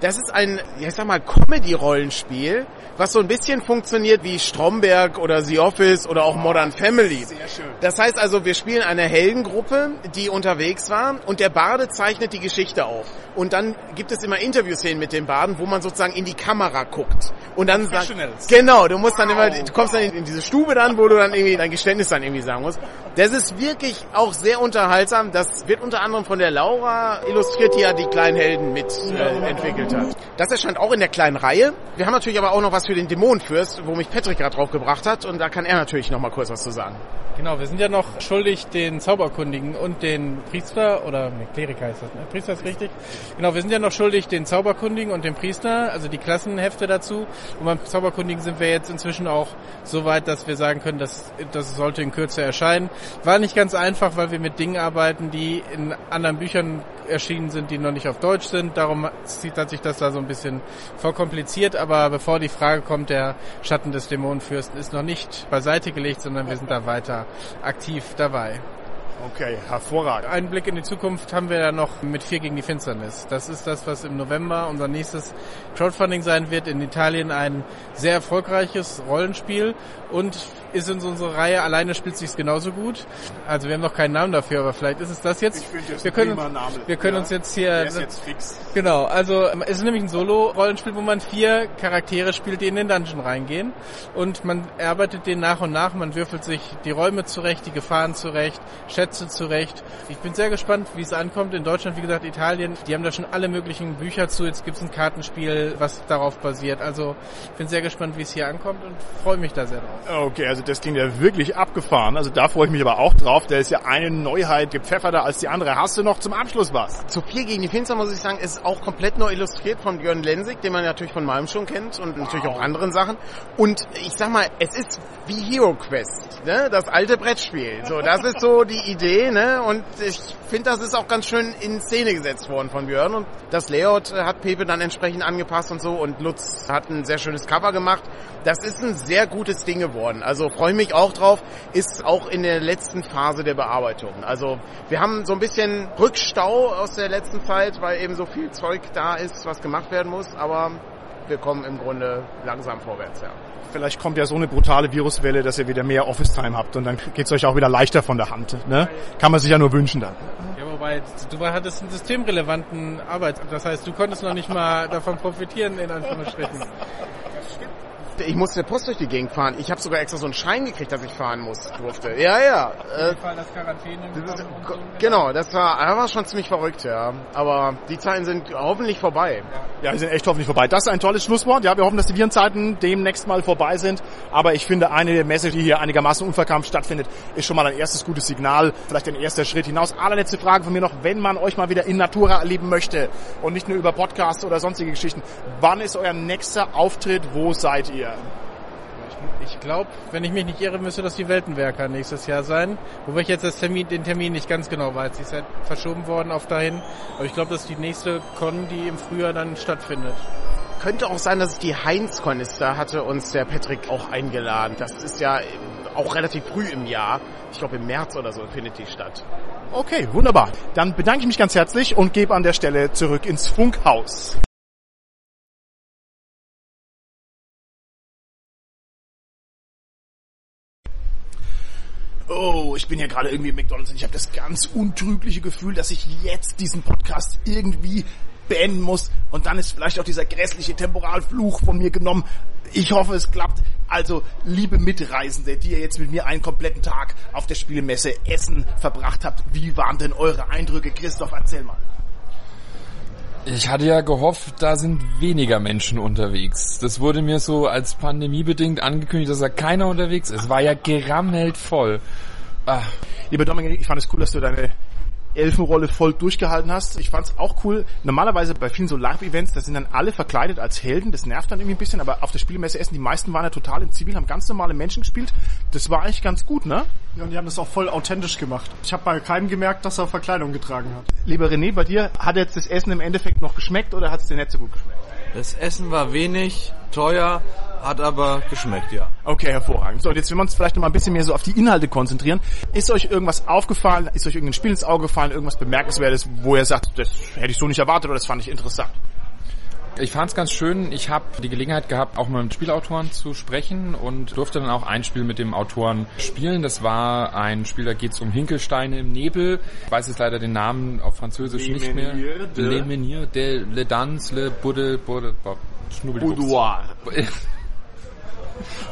Das ist ein, ich sag mal, Comedy-Rollenspiel, was so ein bisschen funktioniert wie Stromberg oder The Office oder auch Modern Family. Sehr schön. Das heißt also, wir spielen eine Heldengruppe, die unterwegs war und der Barde zeichnet die Geschichte auf. Und dann gibt es immer Interviewszenen mit dem Baden, wo man sozusagen in die Kamera guckt. Und dann sagt, genau, du musst dann immer, du kommst dann in, in diese Stube dann, wo du dann irgendwie dein Geständnis dann irgendwie sagen musst. Das ist wirklich auch sehr unterhaltsam. Das wird unter anderem von der Laura illustriert, die ja die kleinen Helden mit äh, entwickelt hat. Das erscheint auch in der kleinen Reihe. Wir haben natürlich aber auch noch was für den Dämonenfürst, wo mich Patrick gerade drauf gebracht hat. Und da kann er natürlich noch mal kurz was zu sagen. Genau, wir sind ja noch schuldig den Zauberkundigen und den Priester, oder ne, Kleriker heißt das, ne? Priester ist richtig. Genau, wir sind ja noch schuldig den Zauberkundigen und dem Priester, also die Klassenhefte dazu. Und beim Zauberkundigen sind wir jetzt inzwischen auch so weit, dass wir sagen können, dass das sollte in Kürze erscheinen. War nicht ganz einfach, weil wir mit Dingen arbeiten, die in anderen Büchern erschienen sind, die noch nicht auf Deutsch sind. Darum hat sich das da so ein bisschen verkompliziert. Aber bevor die Frage kommt, der Schatten des Dämonenfürsten ist noch nicht beiseite gelegt, sondern wir sind da weiter aktiv dabei. Okay, hervorragend. Einen Blick in die Zukunft haben wir ja noch mit Vier gegen die Finsternis. Das ist das, was im November unser nächstes Crowdfunding sein wird. In Italien ein sehr erfolgreiches Rollenspiel und ist in unsere Reihe. Alleine spielt sich's genauso gut. Also wir haben noch keinen Namen dafür, aber vielleicht ist es das jetzt. Wir können uns, Name. wir können Ja. uns jetzt hier Der ist jetzt fix. Genau, also ähm, es ist nämlich ein Solo-Rollenspiel, wo man vier Charaktere spielt, die in den Dungeon reingehen. Und man erarbeitet den nach und nach, man würfelt sich die Räume zurecht, die Gefahren zurecht, Schätze zurecht. Ich bin sehr gespannt, wie es ankommt. In Deutschland, wie gesagt, Italien, die haben da schon alle möglichen Bücher zu. Jetzt gibt es ein Kartenspiel, was darauf basiert. Also ich bin sehr gespannt, wie es hier ankommt und freue mich da sehr drauf. Okay, also das klingt ja wirklich abgefahren. Also da freue ich mich aber auch drauf. Da ist ja eine Neuheit gepfefferter als die andere. Hast du noch zum Abschluss was? Zu viel gegen die Finster muss ich sagen, ist auch komplett neu illustriert von Björn Lensig, den man natürlich von Malm schon kennt und natürlich auch anderen Sachen. Und ich sag mal, es ist wie Hero Quest, ne? das alte Brettspiel. So, das ist so die Idee, ne? Und ich finde, das ist auch ganz schön in Szene gesetzt worden von Björn. Und das Layout äh, hat Pepe dann entsprechend angepasst und so. Und Lutz hat ein sehr schönes Cover gemacht. Das ist ein sehr gutes Ding geworden. Also freue ich mich auch drauf. Ist auch in der letzten Phase der Bearbeitung. Also wir haben so ein bisschen Rückstau aus der letzten Zeit, weil eben so viel Zeug da ist, was gemacht werden muss. Aber wir kommen im Grunde langsam vorwärts, ja. Vielleicht kommt ja so eine brutale Viruswelle, dass ihr wieder mehr Office-Time habt und dann geht's euch auch wieder leichter von der Hand. Ne? Kann man sich ja nur wünschen dann. Ja, wobei, du hattest einen systemrelevanten Arbeit. Das heißt, du konntest noch nicht mal davon profitieren, in Anführungsstrichen. Ich musste Post durch die Gegend fahren. Ich habe sogar extra so einen Schein gekriegt, dass ich fahren muss, durfte. Ja, ja. Äh, das Quarantäne das ist, genau, das war, das war schon ziemlich verrückt, ja. Aber die Zeiten sind hoffentlich vorbei. Ja, die sind echt hoffentlich vorbei. Das ist ein tolles Schlusswort. Ja, wir hoffen, dass die Virenzeiten demnächst mal vorbei sind. Aber ich finde, eine Messe, die hier einigermaßen unverkrampft stattfindet, ist schon mal ein erstes gutes Signal. Vielleicht ein erster Schritt hinaus. Allerletzte Frage von mir noch. Wenn man euch mal wieder in Natura erleben möchte und nicht nur über Podcasts oder sonstige Geschichten, wann ist euer nächster Auftritt? Wo seid ihr? Ich glaube, wenn ich mich nicht irre, müsste das die Weltenwerker nächstes Jahr sein. Wobei ich jetzt das Termin, den Termin nicht ganz genau weiß. Sie ist halt verschoben worden auf dahin. Aber ich glaube, das ist die nächste Con, die im Frühjahr dann stattfindet. Könnte auch sein, dass es die Heinz-Con ist. Da hatte uns der Patrick auch eingeladen. Das ist ja auch relativ früh im Jahr. Ich glaube, im März oder so findet die statt. Okay, wunderbar. Dann bedanke ich mich ganz herzlich und gebe an der Stelle zurück ins Funkhaus. Oh, ich bin hier gerade irgendwie im McDonalds und ich habe das ganz untrügliche Gefühl, dass ich jetzt diesen Podcast irgendwie beenden muss und dann ist vielleicht auch dieser grässliche Temporalfluch von mir genommen. Ich hoffe, es klappt. Also, liebe Mitreisende, die ihr jetzt mit mir einen kompletten Tag auf der Spielmesse Essen verbracht habt, wie waren denn eure Eindrücke? Christoph, erzähl mal. Ich hatte ja gehofft, da sind weniger Menschen unterwegs. Das wurde mir so als pandemiebedingt angekündigt, dass da keiner unterwegs ist. Es war ja gerammelt voll. Ah. Lieber Dominik, ich fand es cool, dass du deine Elfenrolle voll durchgehalten hast. Ich fand's auch cool. Normalerweise bei vielen so Live-Events, da sind dann alle verkleidet als Helden. Das nervt dann irgendwie ein bisschen. Aber auf der Spielmesse Essen, die meisten waren ja total im Zivil, haben ganz normale Menschen gespielt. Das war eigentlich ganz gut, ne? Ja, und die haben das auch voll authentisch gemacht. Ich habe bei keinem gemerkt, dass er Verkleidung getragen hat. Lieber René, bei dir, hat jetzt das Essen im Endeffekt noch geschmeckt oder hat es dir nicht so gut geschmeckt? Das Essen war wenig, teuer, hat aber geschmeckt, ja. Okay, hervorragend. So, und jetzt will wir uns vielleicht noch mal ein bisschen mehr so auf die Inhalte konzentrieren. Ist euch irgendwas aufgefallen? Ist euch irgendein Spiel ins Auge gefallen? Irgendwas Bemerkenswertes, wo ihr sagt, das hätte ich so nicht erwartet oder das fand ich interessant? Ich fand es ganz schön. Ich habe die Gelegenheit gehabt, auch mal mit Spielautoren zu sprechen und durfte dann auch ein Spiel mit dem Autoren spielen. Das war ein Spiel, da geht es um Hinkelsteine im Nebel. Ich weiß jetzt leider den Namen auf Französisch Le nicht mehr. De- Le Menhir de Le Dance, Le Budde, Schnubbelbux. Boudoir.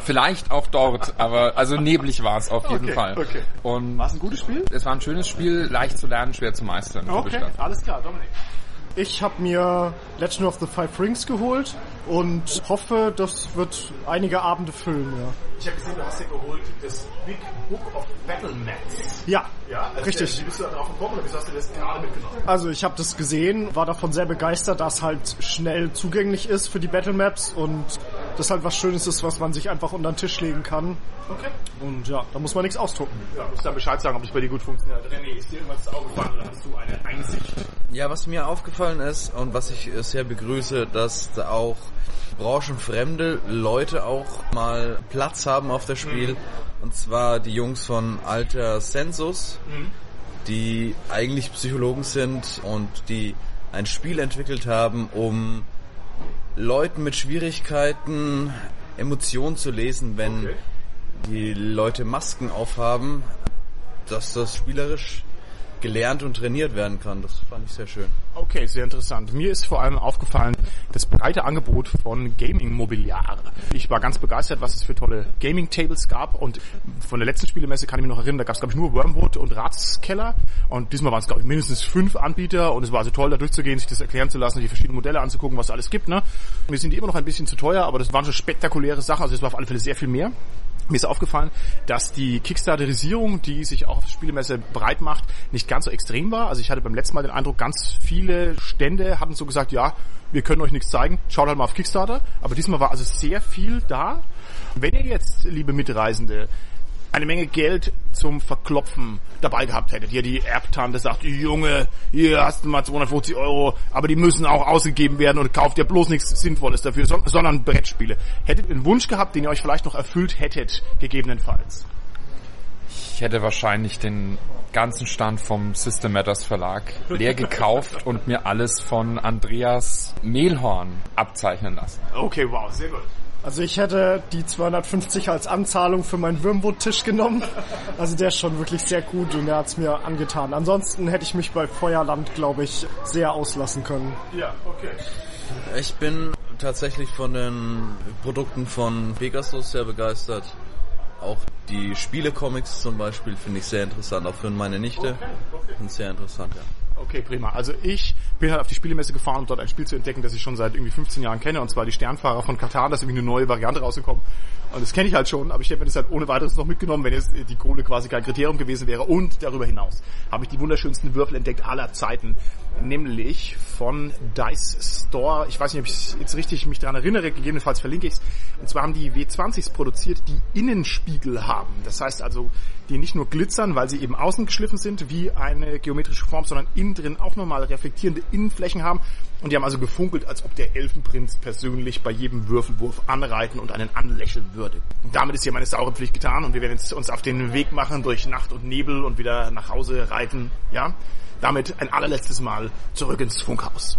Vielleicht auch dort, aber also neblig war es auf jeden Okay, Fall. okay. Und War es ein gutes Spiel? es war ein schönes Spiel, leicht zu lernen, schwer zu meistern. Okay, alles klar, Dominik. Ich habe mir Legend of the Five Rings geholt und hoffe, das wird einige Abende füllen, ja. Ich habe gesehen, du hast dir geholt das Big Book of Battle Maps. Ja, Ja, also richtig. Wie bist du da drauf gekommen oder wieso hast du das gerade mitgenommen? Also ich habe das gesehen, war davon sehr begeistert, dass halt schnell zugänglich ist für die Battle Maps und das halt was Schönes ist, was man sich einfach unter den Tisch legen kann. Okay. Und ja, da muss man nichts ausdrucken. Ja, musst dann Bescheid sagen, ob das bei dir gut funktioniert. René, ist dir irgendwas ins Auge gefallen oder hast du eine Einsicht? Ja, was mir aufgefallen ist und was ich äh, sehr begrüße, dass da auch branchenfremde Leute auch mal Platz haben auf der Spiel. Und zwar die Jungs von Alter Sensus, die eigentlich Psychologen sind und die ein Spiel entwickelt haben, um Leuten mit Schwierigkeiten Emotionen zu lesen, wenn Okay. die Leute Masken aufhaben, dass das spielerisch gelernt und trainiert werden kann. Das fand ich sehr schön. Okay, sehr interessant. Mir ist vor allem aufgefallen, das breite Angebot von Gaming-Mobiliar. Ich war ganz begeistert, was es für tolle Gaming-Tables gab und von der letzten Spielemesse kann ich mich noch erinnern, da gab es glaube ich nur Wormwood und Ratskeller und diesmal waren es glaube ich mindestens fünf Anbieter und es war also toll da durchzugehen, sich das erklären zu lassen, die verschiedenen Modelle anzugucken, was es alles gibt. Ne? Mir sind die immer noch ein bisschen zu teuer, aber das waren schon spektakuläre Sachen, also das war auf alle Fälle sehr viel mehr. Mir ist aufgefallen, dass die Kickstarterisierung, die sich auch auf Spielemesse breit macht, nicht ganz so extrem war. Also ich hatte beim letzten Mal den Eindruck, ganz viele Stände hatten so gesagt, ja, wir können euch nichts zeigen, schaut halt mal auf Kickstarter. Aber diesmal war also sehr viel da. Wenn ihr jetzt, liebe Mitreisende, eine Menge Geld zum Verklopfen dabei gehabt hättet. Hier die Erbtante sagt, Junge, hier hast du mal 250 Euro, aber die müssen auch ausgegeben werden und kauft ihr bloß nichts Sinnvolles dafür, sondern Brettspiele. Hättet ihr einen Wunsch gehabt, den ihr euch vielleicht noch erfüllt hättet, gegebenenfalls? Ich hätte wahrscheinlich den ganzen Stand vom System Matters Verlag leer gekauft und mir alles von Andreas Mehlhorn abzeichnen lassen. Okay, wow, sehr gut. Also ich hätte die 250 als Anzahlung für meinen Würmwood-Tisch genommen. Also der ist schon wirklich sehr gut und der hat's mir angetan. Ansonsten hätte ich mich bei Feuerland, glaube ich, sehr auslassen können. Ja, okay. Ich bin tatsächlich von den Produkten von Pegasus sehr begeistert. Auch die Spiele-Comics zum Beispiel finde ich sehr interessant, auch für meine Nichte. Okay, okay. Sind sehr interessant, ja. Okay, prima. Also ich bin halt auf die Spielemesse gefahren, um dort ein Spiel zu entdecken, das ich schon seit irgendwie 15 Jahren kenne, und zwar die Sternfahrer von Katar. Da ist irgendwie eine neue Variante rausgekommen. Und das kenne ich halt schon, aber ich hätte mir das halt ohne weiteres noch mitgenommen, wenn jetzt die Kohle quasi kein Kriterium gewesen wäre. Und darüber hinaus habe ich die wunderschönsten Würfel entdeckt aller Zeiten, nämlich von Dice Store. Ich weiß nicht, ob ich jetzt richtig mich daran erinnere, gegebenenfalls verlinke ich es. Und zwar haben die W20s produziert, die Innenspiegel haben. Das heißt also, die nicht nur glitzern, weil sie eben außen geschliffen sind, wie eine geometrische Form, sondern innen drin auch nochmal reflektierende Innenflächen haben. Und die haben also gefunkelt, als ob der Elfenprinz persönlich bei jedem Würfelwurf anreiten und einen anlächeln würde. Und damit ist hier meine saure Pflicht getan und wir werden jetzt uns auf den Weg machen durch Nacht und Nebel und wieder nach Hause reiten. Ja, damit ein allerletztes Mal zurück ins Funkhaus.